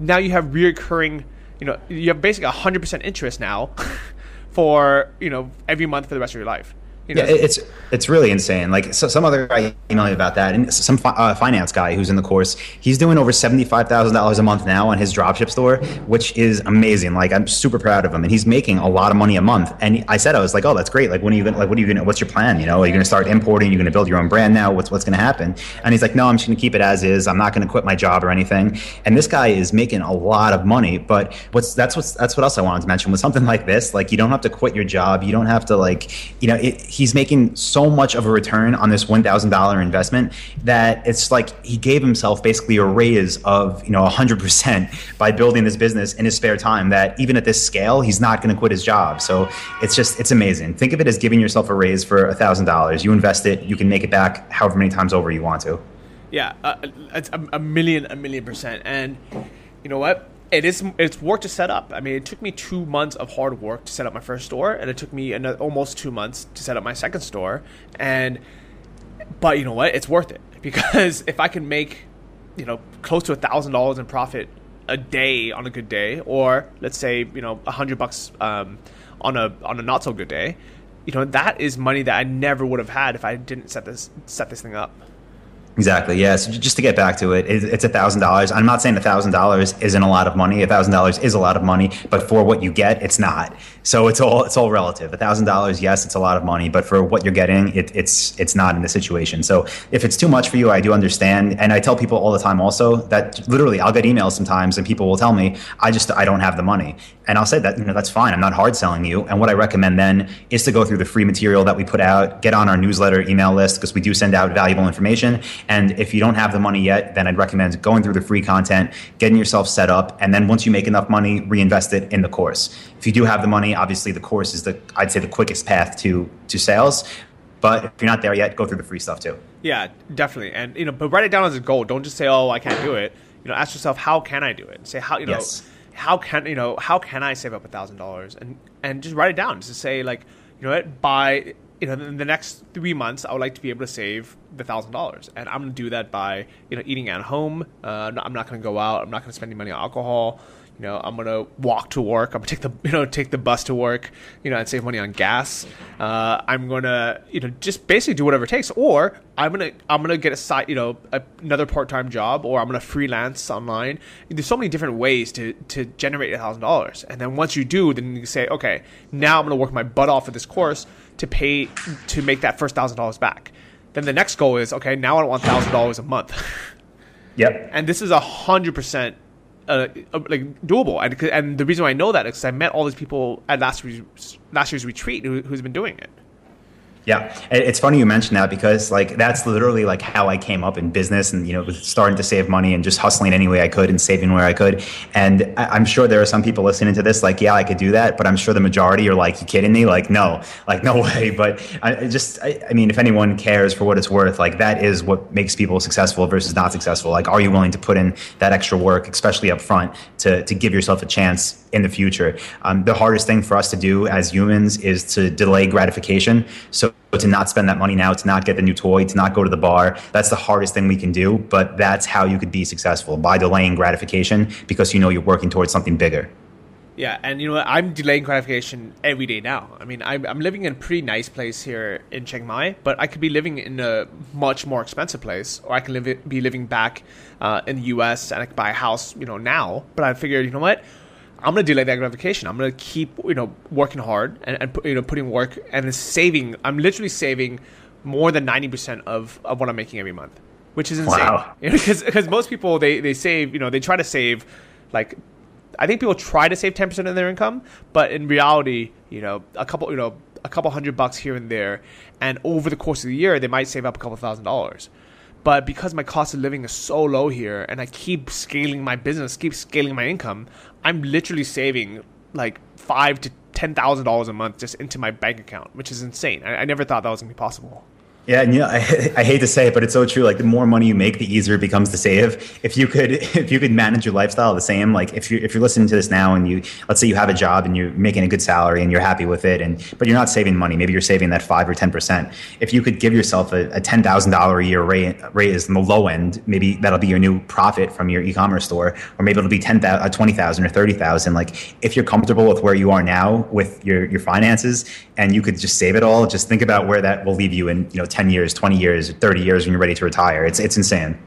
now you have reoccurring. You know, you have basically hundred percent interest now for you know every month for the rest of your life. Yeah, it's it's really insane. Like so, some other guy emailed me about that, and some fi- uh, finance guy who's in the course, he's doing over seventy five thousand dollars a month now on his dropship store, which is amazing. Like I'm super proud of him, and he's making a lot of money a month. And I said I was like, oh, that's great. Like when are you gonna like what are you gonna what's your plan? You know, are you gonna start importing? You're gonna build your own brand now? What's what's gonna happen? And he's like, no, I'm just gonna keep it as is. I'm not gonna quit my job or anything. And this guy is making a lot of money. But what's that's what's that's what else I wanted to mention with something like this. Like you don't have to quit your job. You don't have to like you know it, he's making so much of a return on this $1,000 investment that it's like he gave himself basically a raise of, you know, 100% by building this business in his spare time that even at this scale, he's not going to quit his job. So it's just, it's amazing. Think of it as giving yourself a raise for $1,000. You invest it, you can make it back however many times over you want to. Yeah, uh, it's a million, a million percent. And you know what? It is it's work to set up. I mean, it took me two months of hard work to set up my first store, and it took me another, almost two months to set up my second store. And but you know what? It's worth it because if I can make you know close to a thousand dollars in profit a day on a good day, or let's say you know a hundred bucks um, on a on a not so good day, you know that is money that I never would have had if I didn't set this set this thing up. Exactly. Yeah. So just to get back to it, it's a thousand dollars. I'm not saying a thousand dollars isn't a lot of money. A thousand dollars is a lot of money, but for what you get, it's not. So it's all it's all relative. A thousand dollars, yes, it's a lot of money, but for what you're getting, it, it's it's not in the situation. So if it's too much for you, I do understand, and I tell people all the time also that literally I'll get emails sometimes, and people will tell me I just I don't have the money, and I'll say that you know that's fine. I'm not hard selling you, and what I recommend then is to go through the free material that we put out, get on our newsletter email list because we do send out valuable information and if you don't have the money yet, then I'd recommend going through the free content, getting yourself set up, and then once you make enough money, reinvest it in the course. If you do have the money, obviously the course is the I'd say the quickest path to to sales. But if you're not there yet, go through the free stuff too. Yeah, definitely. And you know, but write it down as a goal. Don't just say, "Oh, I can't do it." You know, ask yourself, "How can I do it?" Say, "How you know." Yes. How can you know? How can I save up a thousand dollars? And and just write it down. Just say like, you know what? By you know, in the next three months, I would like to be able to save the thousand dollars, and I'm going to do that by you know eating at home. Uh, I'm not going to go out. I'm not going to spend any money on alcohol. You know, I'm gonna walk to work. I'm gonna take the you know take the bus to work. You know, and save money on gas. Uh, I'm gonna you know just basically do whatever it takes, or I'm gonna I'm gonna get a side you know a, another part time job, or I'm gonna freelance online. There's so many different ways to to generate a thousand dollars, and then once you do, then you say, okay, now I'm gonna work my butt off for this course to pay to make that first thousand dollars back. Then the next goal is okay. Now I want thousand dollars a month. Yep. And this is a hundred percent uh, uh, like doable. And and the reason why I know that is because I met all these people at last year's, last year's retreat who, who's been doing it. Yeah, it's funny you mention that because like that's literally like how I came up in business and you know starting to save money and just hustling any way I could and saving where I could. And I'm sure there are some people listening to this like, yeah, I could do that, but I'm sure the majority are like, you kidding me? Like, no, like no way. But I just, I, I mean, if anyone cares for what it's worth, like that is what makes people successful versus not successful. Like, are you willing to put in that extra work, especially up front, to to give yourself a chance in the future? Um, the hardest thing for us to do as humans is to delay gratification. So to not spend that money now, to not get the new toy, to not go to the bar, that's the hardest thing we can do. But that's how you could be successful by delaying gratification because you know you're working towards something bigger. Yeah, and you know? I'm delaying gratification every day now. I mean, I'm, I'm living in a pretty nice place here in Chiang Mai, but I could be living in a much more expensive place, or I can live, be living back uh, in the U.S. and I could buy a house, you know, now. But I figured, you know what? I'm gonna delay that gratification. I'm gonna keep you know working hard and, and you know putting work and saving. I'm literally saving more than ninety percent of, of what I'm making every month, which is insane. Wow. Because because most people they they save you know they try to save like I think people try to save ten percent of their income, but in reality you know a couple you know a couple hundred bucks here and there, and over the course of the year they might save up a couple thousand dollars. But because my cost of living is so low here and I keep scaling my business, keep scaling my income, I'm literally saving like five to ten thousand dollars a month just into my bank account, which is insane. I, I never thought that was gonna be possible. Yeah, and you know, I, I hate to say it, but it's so true. Like the more money you make, the easier it becomes to save. If you could, if you could manage your lifestyle the same, like if you if you're listening to this now and you, let's say you have a job and you're making a good salary and you're happy with it, and but you're not saving money. Maybe you're saving that five or ten percent. If you could give yourself a, a ten thousand dollar a year rate is the low end. Maybe that'll be your new profit from your e-commerce store, or maybe it'll be ten thousand, uh, or thirty thousand. Like if you're comfortable with where you are now with your your finances, and you could just save it all, just think about where that will leave you in you know ten years, twenty years years, 30 years when you're ready to retire. It's it's insane.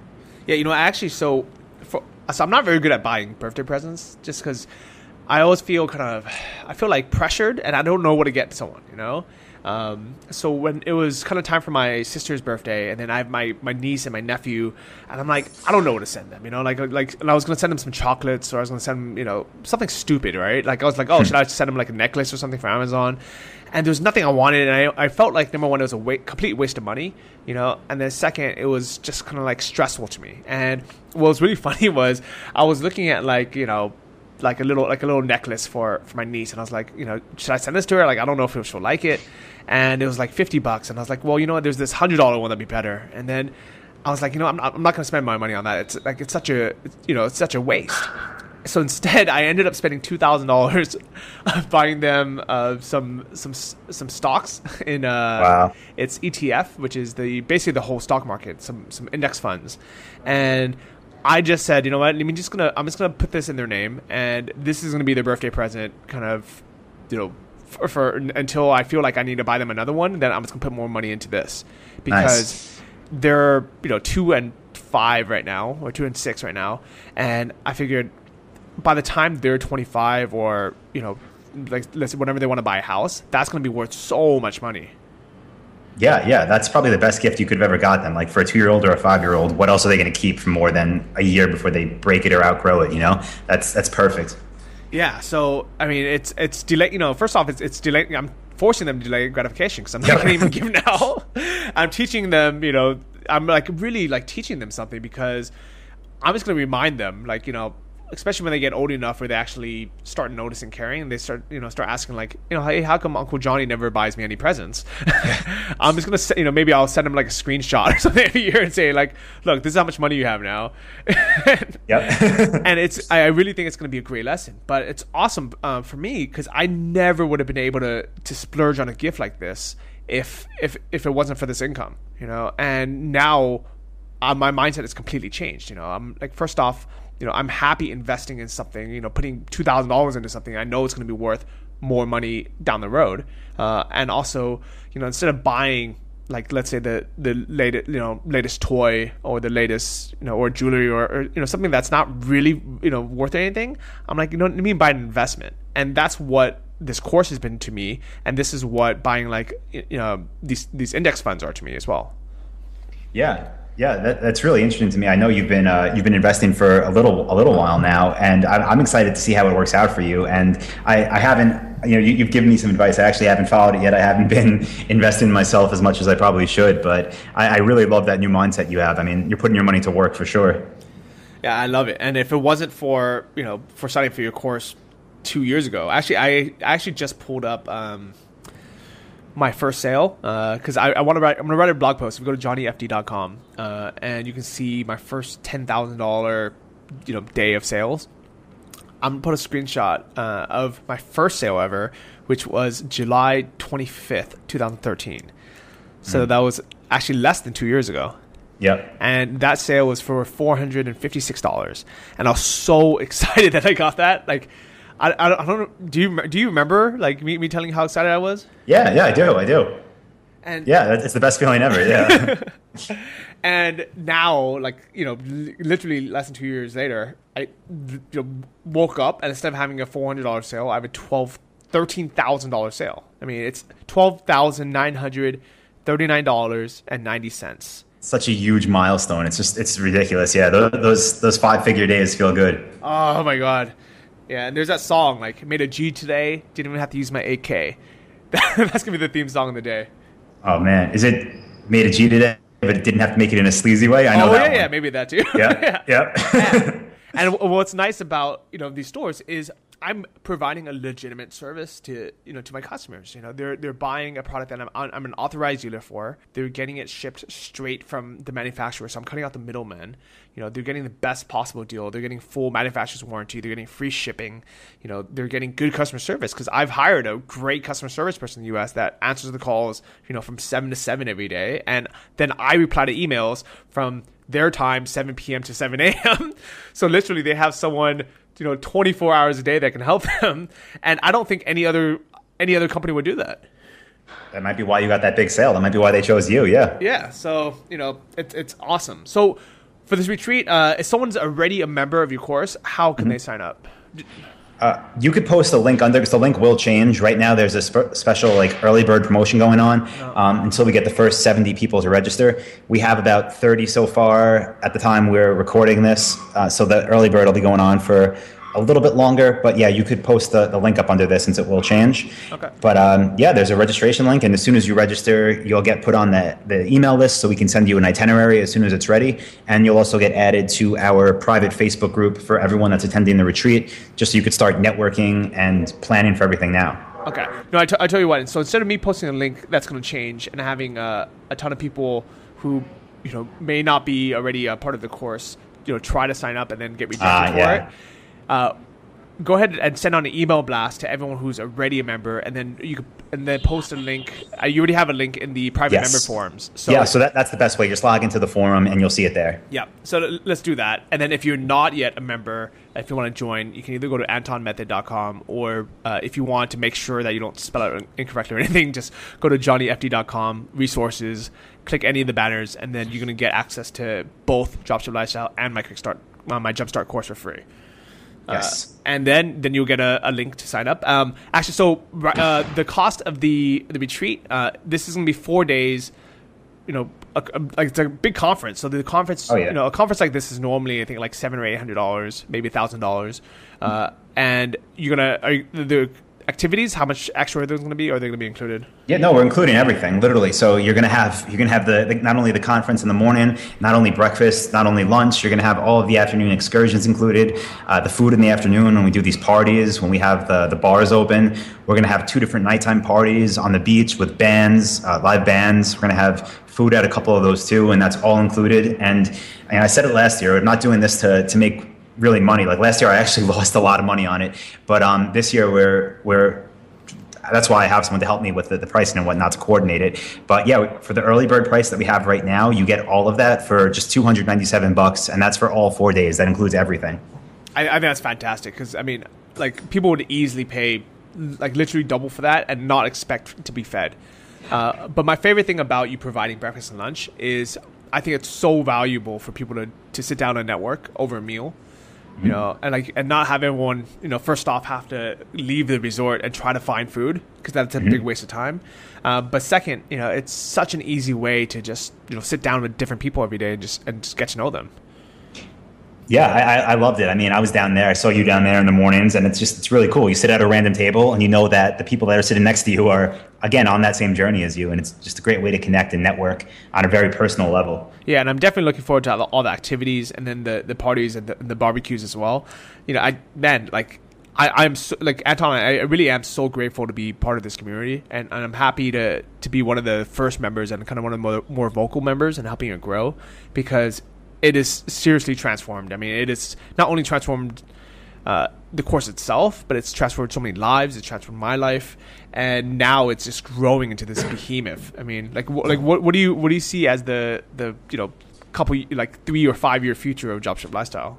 Yeah, you know, actually, so for, so I'm not very good at buying birthday presents, just because I always feel kind of I feel like pressured, and I don't know what to get someone. You know. Um, so when it was kind of time for my sister's birthday, and then I have my, my niece and my nephew, and I'm like, I don't know what to send them, you know, like like, and I was gonna send them some chocolates, or I was gonna send them, you know, something stupid, right? Like I was like, oh, hmm. should I send them like a necklace or something from Amazon? And there was nothing I wanted, and I, I felt like number one it was a wa- complete waste of money, you know, and then second it was just kind of like stressful to me. And what was really funny was I was looking at like you know like a little like a little necklace for for my niece, and I was like, you know, should I send this to her? Like I don't know if she'll like it, and it was like fifty bucks, and I was like, well, you know what? There's this hundred dollar one that'd be better, and then. I was like, you know, I'm not, I'm not to spend my money on that. It's like it's such a, you know, it's such a waste so instead, I ended up spending two thousand dollars buying them uh, some some some stocks in uh, wow. it's ETF, which is the basically the whole stock market, some some index funds, and I just said, you know what? I'm just gonna I'm just gonna put this in their name, and this is gonna be their birthday present, kind of, you know, for, for until I feel like I need to buy them another one. Then I'm just gonna put more money into this because nice. they're you know two and five right now, or two and six right now, and I figured by the time they're 25 or you know like let's say whenever they want to buy a house that's going to be worth so much money. Yeah yeah that's probably the best gift you could have ever got them like for a two-year-old or a five-year-old what else are they going to keep for more than a year before they break it or outgrow it you know? That's that's perfect. Yeah so i mean it's it's delay you know first off it's it's delaying i'm forcing them to delay gratification because i'm not going to even give now. I'm teaching them you know i'm like really like teaching them something because i'm just going to remind them like you know especially when they get old enough where they actually start noticing caring and they start you know start asking like you know hey how come uncle johnny never buys me any presents? I'm just gonna say you know maybe i'll send him like a screenshot or something every year and say like look this is how much money you have now. Yep. And it's i really think it's gonna be a great lesson but it's awesome uh, for me because i never would have been able to to splurge on a gift like this if if if it wasn't for this income you know? And now uh, my mindset has completely changed you know? I'm like first off you know, I'm happy investing in something, you know, putting $2,000 into something I know it's going to be worth more money down the road. Uh, and also, you know, instead of buying like let's say the the latest you know latest toy or the latest you know or jewelry or, or, you know something that's not really you know worth anything i'm like you know what I mean buy an investment. And that's what this course has been to me. And this is what buying like you know these these index funds are to me as well. Yeah yeah, that, that's really interesting to me. I know you've been uh, you've been investing for a little a little while now, and I'm, I'm excited to see how it works out for you. And I, I haven't, you know, you, have given me some advice. I actually haven't followed it yet. I haven't been investing myself as much as I probably should, but I, I really love that new mindset you have. I mean, you're putting your money to work for sure. Yeah, I love it. And if it wasn't for you know for studying for your course two years ago, actually, I actually just pulled up. Um, my first sale because uh, I, I want to write. I'm gonna write a blog post. If you go to johnnyfd.com uh, and you can see my first ten thousand dollar, you know, day of sales. I'm gonna put a screenshot uh, of my first sale ever, which was July 25th, 2013. So mm. that was actually less than two years ago. Yep. And that sale was for four hundred and fifty six dollars, and I was so excited that I got that. Like I, I, don't know. Do you do you remember like me, me telling you how excited I was? Yeah, yeah, I do. I do. And yeah, it's the best feeling ever. Yeah. and now, like you know, literally less than two years later, I you know, woke up and instead of having a four hundred dollar sale, I have a twelve thirteen thousand dollar sale. I mean, it's twelve thousand nine hundred thirty nine dollars and ninety cents. Such a huge milestone. It's just it's ridiculous. Yeah, those those, those five figure days feel good. Oh my god. Yeah, and there's that song like made a G today. Didn't even have to use my AK. That's gonna be the theme song of the day. Oh man, is it made a G today, but it didn't have to make it in a sleazy way? I know oh, that. Yeah, yeah, maybe that too. Yeah, yeah. yeah. and, and what's nice about you know these stores is I'm providing a legitimate service to you know to my customers. You know, they're they're buying a product that I'm I'm an authorized dealer for. They're getting it shipped straight from the manufacturer, so I'm cutting out the middleman. You know, they're getting the best possible deal. They're getting full manufacturer's warranty. They're getting free shipping. You know, they're getting good customer service because I've hired a great customer service person in the U.S. that answers the calls. You know, from seven to seven every day, and then I reply to emails from their time, 7 p.m. to 7 a.m. so literally, they have someone you know 24 hours a day that can help them. And i don't think any other any other company would do that. That might be why you got that big sale. That might be why they chose you yeah. Yeah so you know it, it's awesome. So for this retreat uh, if someone's already a member of your course how can mm-hmm. they sign up uh, you could post a link under because the link will change. Right now, there's a sp- special like early bird promotion going on um, until we get the first 70 people to register. We have about 30 so far at the time we're recording this, uh, so the early bird will be going on for a little bit longer, but yeah, you could post the, the link up under this since it will change. Okay. But um, yeah, there's a registration link, and as soon as you register, you'll get put on the, the email list so we can send you an itinerary as soon as it's ready. And you'll also get added to our private Facebook group for everyone that's attending the retreat, just so you could start networking and planning for everything now. Okay. No, I, t- I tell you what. So instead of me posting a link that's going to change and having uh, a ton of people who you know may not be already a part of the course, you know, try to sign up and then get rejected uh, for yeah. it uh, go ahead and send on an email blast to everyone who's already a member, and then you can, and then post a link. Uh, you already have a link in the private yes. member forums. So yeah, so that, that's the best way. Just log into the forum and you'll see it there. Yeah. So let's do that. And then if you're not yet a member, if you want to join, you can either go to antonmethod.com or uh, if you want to make sure that you don't spell it incorrectly or anything, just go to johnnyfd.com resources, click any of the banners, and then you're going to get access to both Dropship Lifestyle and my Kickstart, uh, my Jumpstart course for free. Yes. Uh, and then then you'll get a, a link to sign up. Um, actually, so uh, the cost of the the retreat, uh, this is gonna be four days. You know, a, a, like it's a big conference. So the conference, oh, yeah. you know, a conference like this is normally I think like seven or eight hundred dollars, maybe a thousand dollars. Uh, and you're gonna are you, the activities? How much extra are those going to be? Or are they going to be included? Yeah, no, we're including everything, literally. So you're going to have you're going to have the, the, not only the conference in the morning, not only breakfast, not only lunch. You're going to have all of the afternoon excursions included, uh, the food in the afternoon when we do these parties, when we have the the bars open. We're going to have two different nighttime parties on the beach with bands, uh, live bands. We're going to have food at a couple of those too, and that's all included. And, and I said it last year. I'm not doing this to to make really money. Like last year, I actually lost a lot of money on it, but um, this year we're we're that's why I have someone to help me with the, the pricing and whatnot to coordinate it. But yeah, for the early bird price that we have right now, you get all of that for just 297 bucks, and that's for all four days. That includes everything. I, I think that's fantastic because I mean, like people would easily pay like literally double for that and not expect to be fed. Uh, but my favorite thing about you providing breakfast and lunch is I think it's so valuable for people to, to sit down and network over a meal you know, and like and not have everyone, you know, first off have to leave the resort and try to find food because that's a mm-hmm. big waste of time. Uh, but second, you know, it's such an easy way to just you know sit down with different people every day and just and just get to know them. Yeah, I, I, loved it. I mean, I was down there. I saw you down there in the mornings, and it's just it's really cool. You sit at a random table, and you know that the people that are sitting next to you are again on that same journey as you, and it's just a great way to connect and network on a very personal level. Yeah, and I'm definitely looking forward to all the activities and then the, the parties and the, and the barbecues as well. You know, I man, like I, I'm so, like Anton. I, I really am so grateful to be part of this community, and, and, I'm happy to to be one of the first members and kind of one of the more, more vocal members and helping it grow because it is seriously transformed. I mean, it is not only transformed uh, the course itself, but it's transformed so many lives. It's transformed my life, and now it's just growing into this behemoth. I mean, like, wh- like what, what do you what do you see as the the you know couple like three or five year future of Dropship Lifestyle?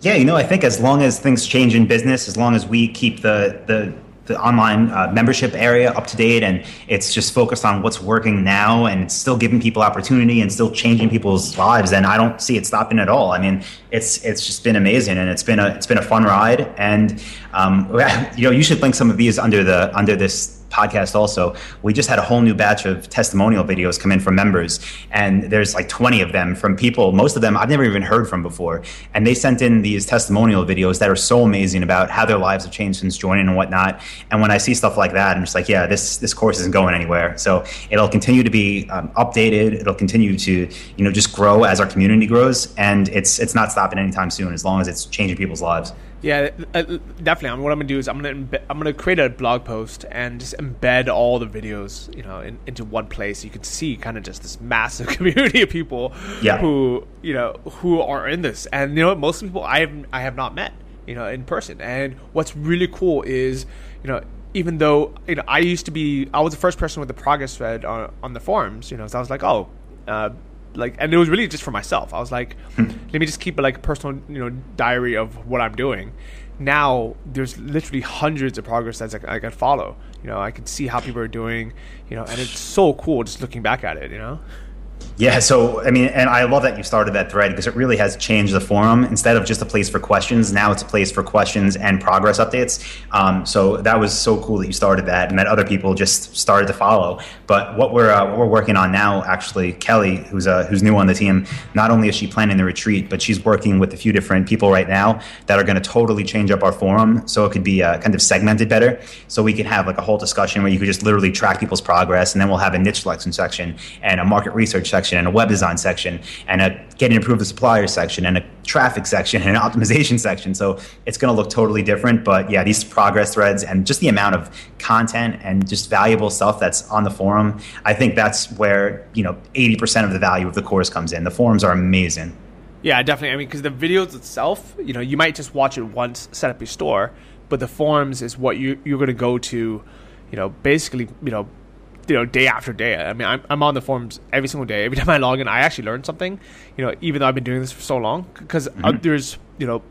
Yeah, you know, I think as long as things change in business, as long as we keep the the the online uh, membership area up to date and it's just focused on what's working now and it's still giving people opportunity and still changing people's lives and I don't see it stopping at all. I mean, it's it's just been amazing and it's been a it's been a fun ride and um, you know you should link some of these under the under this podcast also, we just had a whole new batch of testimonial videos come in from members. And there's like 20 of them from people, most of them I've never even heard from before. And they sent in these testimonial videos that are so amazing about how their lives have changed since joining and whatnot. And when I see stuff like that, I'm just like, yeah, this, this course isn't going anywhere. So it'll continue to be um, updated. It'll continue to, you know, just grow as our community grows. And it's, it's not stopping anytime soon as long as it's changing people's lives. Yeah, uh, definitely. I mean, what I'm gonna do is I'm gonna imbe- I'm gonna create a blog post and just embed all the videos, you know, in, into one place. You can see kind of just this massive community of people Yeah. who you know who are in this, and you know, most people I have I have not met, you know, in person. And what's really cool is, you know, even though you know I used to be, I was the first person with the progress thread on on the forums, you know, so I was like, oh. Uh, like and it was really just for myself. I was like hmm. let me just keep a like personal you know diary of what i'm doing. Now there's literally hundreds of progress that I, I can follow. You know i can see how people are doing you know and it's so cool just looking back at it you know Yeah, so I mean, and I love that you started that thread because it really has changed the forum. Instead of just a place for questions, now it's a place for questions and progress updates. Um, so that was so cool that you started that, and that other people just started to follow. But what we're uh, what we're working on now, actually, Kelly, who's uh, who's new on the team, not only is she planning the retreat, but she's working with a few different people right now that are going to totally change up our forum, so it could be uh, kind of segmented better. So we could have like a whole discussion where you could just literally track people's progress, and then we'll have a niche selection section and a market research section and a web design section and a getting approved the supplier section and a traffic section and an optimization section. So it's going to look totally different. But yeah, these progress threads and just the amount of content and just valuable stuff that's on the forum, I think that's where, you know, 80% of the value of the course comes in. The forums are amazing. yeah definitely i mean because the videos itself you know you might just watch it once set up your store but the forums is what you you're going to go to you know basically you know you know day after day. I mean I'm, I'm on the forums every single day. Every time i log in i actually learn something you know even though i've been doing this for so long because uh, there's you know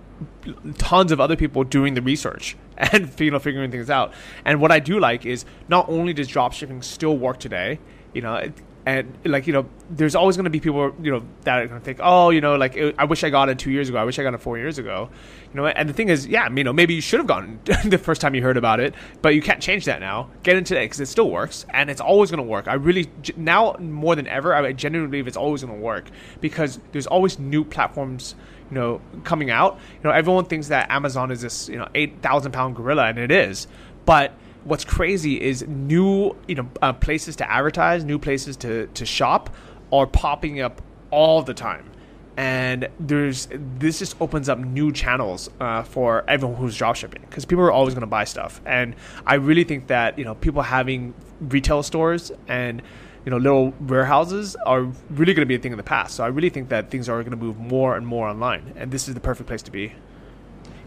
tons of other people doing the research and you know figuring things out. And what i do like is not only does dropshipping still work today you know and like you know there's always going to be people you know that are going to think oh you know like it, i wish i got it two years ago. I wish i got it four years ago. You know and the thing is yeah you know maybe you should have gotten the first time you heard about it but you can't change that now. Get into it because it still works and it's always going to work. I really now more than ever i genuinely believe it's always going to work because there's always new platforms you know coming out. You know everyone thinks that amazon is this you know 8000 pound gorilla and it is. But what's crazy is new you know uh, places to advertise new places to, to shop are popping up all the time. And there's this just opens up new channels uh, for everyone who's dropshipping because people are always going to buy stuff. And i really think that you know people having retail stores and you know little warehouses are really going to be a thing in the past. So i really think that things are going to move more and more online. And this is the perfect place to be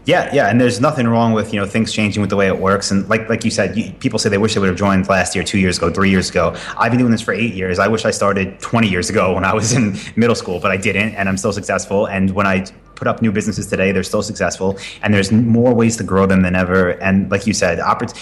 Yeah, yeah, and there's nothing wrong with you know things changing with the way it works. And like like you said, you, people say they wish they would have joined last year, two years ago, three years ago. I've been doing this for eight years. I wish I started 20 years ago when I was in middle school, but I didn't, and I'm still successful. And when I put up new businesses today, they're still successful, and there's more ways to grow them than ever. And like you said, oppor-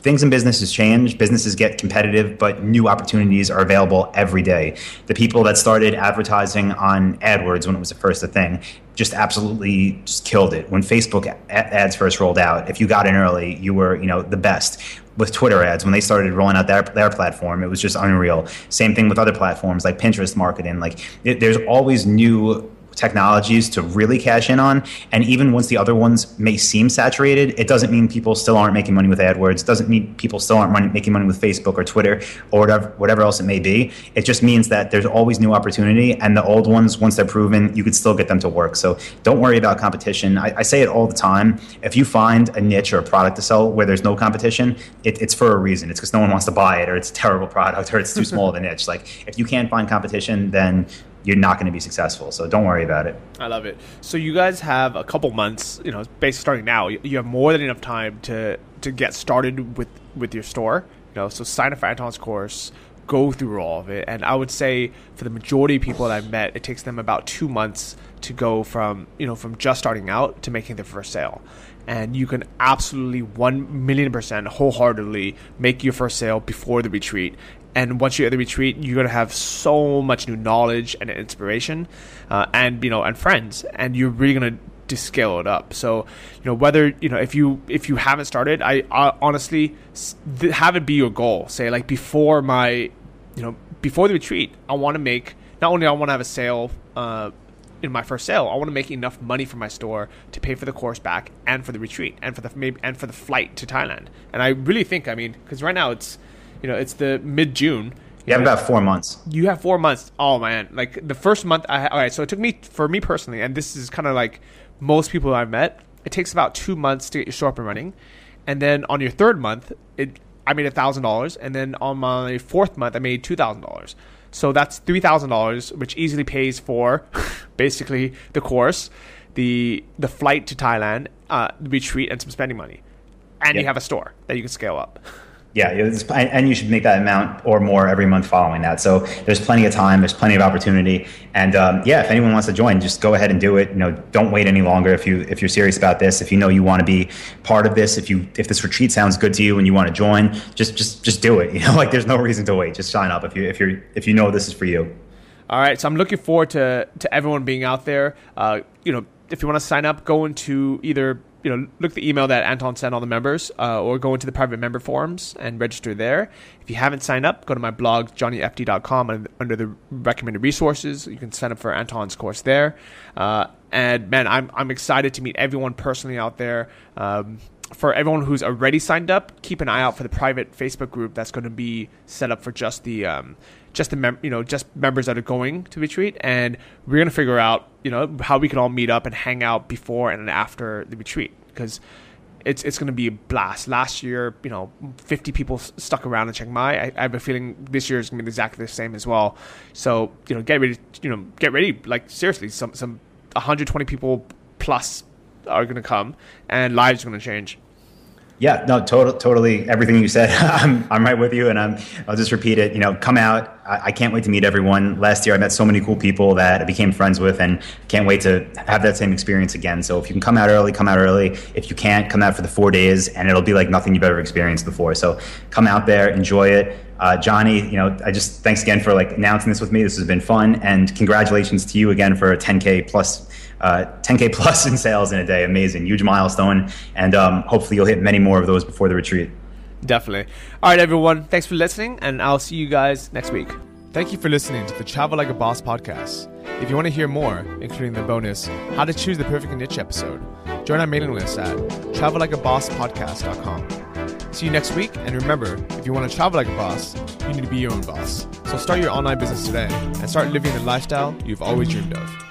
things in businesses change, businesses get competitive, but new opportunities are available every day. The people that started advertising on AdWords when it was the first a thing just absolutely just killed it. When Facebook ads first rolled out, if you got in early, you were, you know, the best. With Twitter ads, when they started rolling out their, their platform, it was just unreal. Same thing with other platforms like Pinterest marketing. Like it, there's always new technologies to really cash in on. And even once the other ones may seem saturated, it doesn't mean people still aren't making money with AdWords. Doesn't mean people still aren't money, making money with Facebook or Twitter or whatever, whatever else it may be. It just means that there's always new opportunity. And the old ones, once they're proven, you could still get them to work. So don't worry about competition. I, I say it all the time. If you find a niche or a product to sell where there's no competition, it, it's for a reason. It's because no one wants to buy it or it's a terrible product or it's too small of a niche. Like if you can't find competition, then you're not going to be successful. So don't worry about it. I love it. So you guys have a couple months, you know, basically starting now. You have more than enough time to to get started with with your store. You know, so sign up for Anton's course, go through all of it, and I would say for the majority of people that I've met, it takes them about two months to go from you know from just starting out to making their first sale. And you can absolutely one million percent wholeheartedly make your first sale before the retreat and once you're at the retreat you're going to have so much new knowledge and inspiration uh, and you know and friends. And you're really going to to scale it up. So you know whether you know if you if you haven't started i, I honestly th- have it be your goal. Say like before my you know before the retreat i want to make not only i want to have a sale uh, in my first sale, I want to make enough money for my store to pay for the course back and for the retreat and for the maybe and for the flight to Thailand. And I really think, I mean, because right now it's, you know, it's the mid June. You have about four months. You have four months. Oh man, like the first month. I all right. So it took me for me personally, and this is kind of like most people I've met. it takes about two months to get your store up and running, and then on your third month, it I made a thousand dollars, and then on my fourth month, I made two thousand dollars. So that's three thousand dollars, which easily pays for basically the course, the the flight to Thailand, uh, the retreat, and some spending money, and Yep. you have a store that you can scale up. Yeah, it's, and you should make that amount or more every month following that. So there's plenty of time, there's plenty of opportunity, and um, yeah, if anyone wants to join, just go ahead and do it. You know, don't wait any longer if you if you're serious about this. If you know you want to be part of this, if you if this retreat sounds good to you and you want to join, just just just do it. You know, like there's no reason to wait. Just sign up if you if you're if you know this is for you. All right, so I'm looking forward to to everyone being out there. Uh, you know, if you want to sign up, go into either you know look at the email that Anton sent all the members, uh, or go into the private member forums and register there. If you haven't signed up, go to my blog johnnyfd.com under the recommended resources, you can sign up for Anton's course there. Uh, and man, I'm I'm excited to meet everyone personally out there. Um, for everyone who's already signed up, keep an eye out for the private Facebook group that's going to be set up for just the um, just the mem- you know just members that are going to retreat, and we're going to figure out you know how we can all meet up and hang out before and after the retreat because it's it's going to be a blast. Last year, you know, 50 people s- stuck around in Chiang Mai. I, I have a feeling this year is going to be exactly the same as well. So you know, get ready. You know, get ready. Like seriously, some some 120 people plus are going to come, and lives are going to change. Yeah, no, total, totally. Everything you said, I'm, I'm right with you, and I'm, I'll just repeat it. You know, come out. I, I can't wait to meet everyone. Last year, I met so many cool people that I became friends with, and can't wait to have that same experience again. So, if you can come out early, come out early. If you can't, come out for the four days, and it'll be like nothing you've ever experienced before. So, come out there, enjoy it. Uh, Johnny, you know, I just thanks again for like announcing this with me. This has been fun, and congratulations to you again for a 10k plus uh, 10k plus in sales in a day. Amazing, huge milestone, and um, hopefully you'll hit many more of those before the retreat. Definitely. All right, everyone. Thanks for listening, and I'll see you guys next week. Thank you for listening to the Travel Like a Boss podcast. If you want to hear more, including the bonus How to Choose the Perfect Niche episode, join our mailing list at travellikeabosspodcast.com. See you next week, and remember, if you want to travel like a boss, you need to be your own boss. So start your online business today and start living the lifestyle you've always dreamed of.